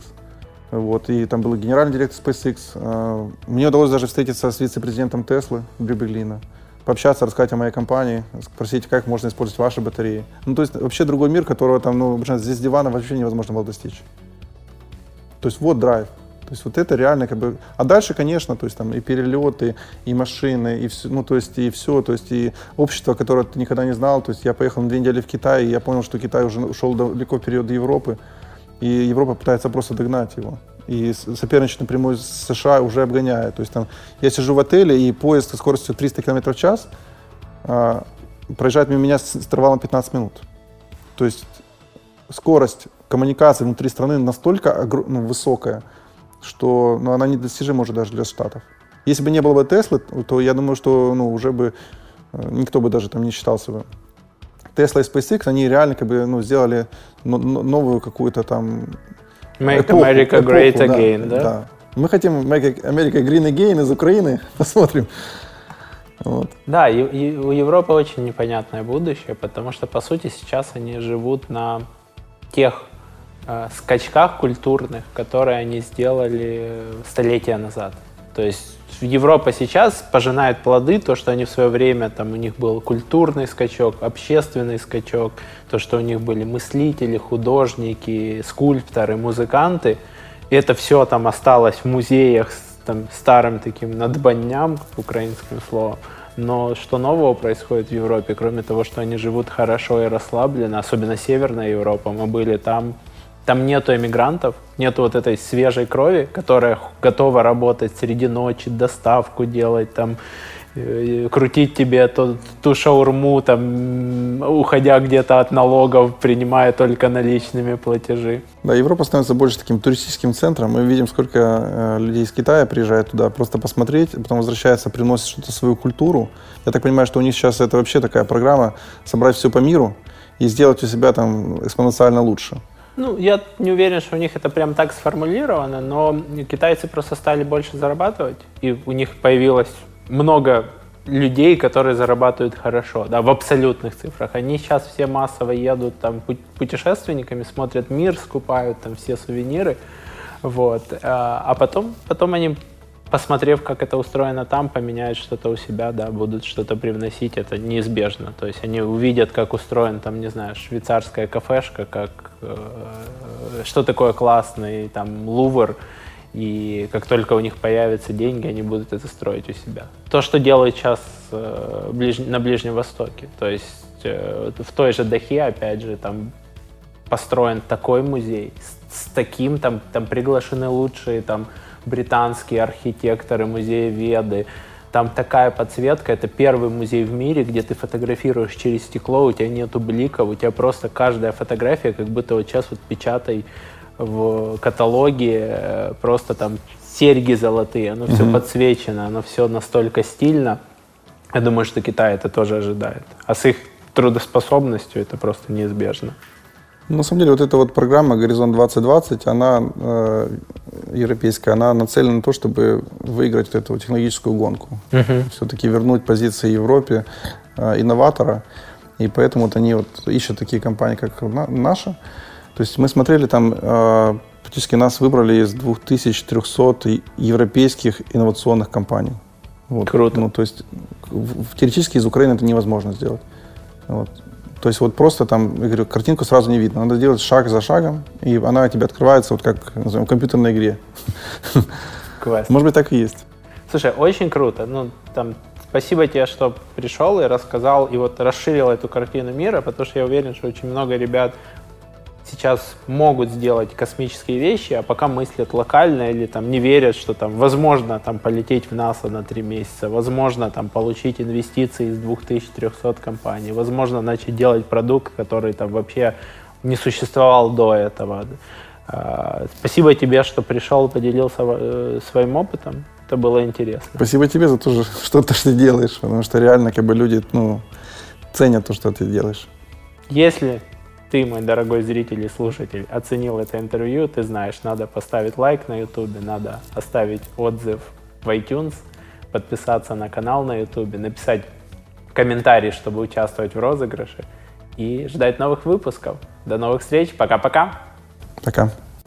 Вот, и там был генеральный директор SpaceX. А, мне удалось даже встретиться с вице-президентом Теслы Брюбеглина, пообщаться, рассказать о моей компании, спросить, как можно использовать ваши батареи. Ну, то есть вообще другой мир, которого там, ну, здесь дивана вообще невозможно было достичь. То есть вот драйв. То есть вот это реально как бы... А дальше, конечно, то есть там и перелеты, и машины, и все, ну то есть и все, то есть и общество, которое ты никогда не знал. То есть я поехал на две недели в Китай, и я понял, что Китай уже ушел далеко вперед Европы. И Европа пытается просто догнать его. И соперничать напрямую с США уже обгоняет. То есть там я сижу в отеле, и поезд со скоростью 300 км в час а, проезжает мимо меня с интервалом 15 минут. То есть скорость коммуникации внутри страны настолько ну, высокая, что ну, она недостижима уже даже для Штатов. Если бы не было бы Теслы, то я думаю, что ну, уже бы э, никто бы даже там не считался бы Tesla и SpaceX, они реально как бы, ну, сделали новую какую-то там Make эпоху, America эпоху, Great да, Again, да? Да. Мы хотим Make America Green Again из Украины. Посмотрим. Вот. Да, и, и у Европы очень непонятное будущее, потому что, по сути, сейчас они живут на тех э, скачках культурных, которые они сделали столетия назад. То есть Европа сейчас пожинает плоды, то, что они в свое время, там у них был культурный скачок, общественный скачок, то, что у них были мыслители, художники, скульпторы, музыканты. И это все там осталось в музеях с там, старым таким надбанням, украинским словом. Но что нового происходит в Европе, кроме того, что они живут хорошо и расслабленно, особенно Северная Европа, мы были там там нету эмигрантов, нету вот этой свежей крови, которая готова работать среди ночи, доставку делать, там, э, крутить тебе ту, ту шаурму, там, уходя где-то от налогов, принимая только наличными платежи. Да, Европа становится больше таким туристическим центром. Мы видим, сколько э, людей из Китая приезжает туда просто посмотреть, потом возвращается, приносит что-то свою культуру. Я так понимаю, что у них сейчас это вообще такая программа собрать все по миру и сделать у себя там экспоненциально лучше. Ну, я не уверен, что у них это прям так сформулировано, но китайцы просто стали больше зарабатывать, и у них появилось много людей, которые зарабатывают хорошо, да, в абсолютных цифрах. Они сейчас все массово едут там путешественниками, смотрят мир, скупают там все сувениры, вот. А, а потом, потом они посмотрев, как это устроено там, поменяют что-то у себя, да, будут что-то привносить, это неизбежно. То есть они увидят, как устроен, там, не знаю, швейцарская кафешка, как, э, что такое классный, там, лувр, и как только у них появятся деньги, они будут это строить у себя. То, что делают сейчас э, ближ... на Ближнем Востоке. То есть э, в той же Дахе, опять же, там построен такой музей с, с таким, там, там приглашены лучшие, там, британские архитекторы, музеи Веды. Там такая подсветка, это первый музей в мире, где ты фотографируешь через стекло, у тебя нету бликов, у тебя просто каждая фотография, как будто вот сейчас вот печатай в каталоге, э, просто там серьги золотые, оно все mm-hmm. подсвечено, оно все настолько стильно. Я думаю, что Китай это тоже ожидает. А с их трудоспособностью это просто неизбежно. На самом деле, вот эта вот программа «Горизонт 2020», она э, европейская, она нацелена на то, чтобы выиграть вот эту технологическую гонку. Uh-huh. Все-таки вернуть позиции Европе э, инноватора. И поэтому вот они вот ищут такие компании, как наша. То есть мы смотрели там, э, практически нас выбрали из 2300 европейских инновационных компаний. Вот. Круто. Ну, то есть теоретически из Украины это невозможно сделать. Вот. То есть вот просто там, я говорю, картинку сразу не видно. Надо делать шаг за шагом, и она тебе открывается вот как, назовем, в компьютерной игре. Классно. Может быть, так и есть. Слушай, очень круто. Ну, там, спасибо тебе, что пришел и рассказал, и вот расширил эту картину мира, потому что я уверен, что очень много ребят сейчас могут сделать космические вещи, а пока мыслят локально или там не верят, что там возможно там полететь в НАСА на три месяца, возможно там получить инвестиции из 2300 компаний, возможно начать делать продукт, который там вообще не существовал до этого. А, спасибо тебе, что пришел, поделился э, своим опытом. Это было интересно. Спасибо тебе за то, что ты делаешь, потому что реально как бы люди ну, ценят то, что ты делаешь. Если ты, мой дорогой зритель и слушатель, оценил это интервью, ты знаешь, надо поставить лайк на YouTube, надо оставить отзыв в iTunes, подписаться на канал на YouTube, написать комментарий, чтобы участвовать в розыгрыше и ждать новых выпусков. До новых встреч. Пока-пока. Пока. -пока. Пока.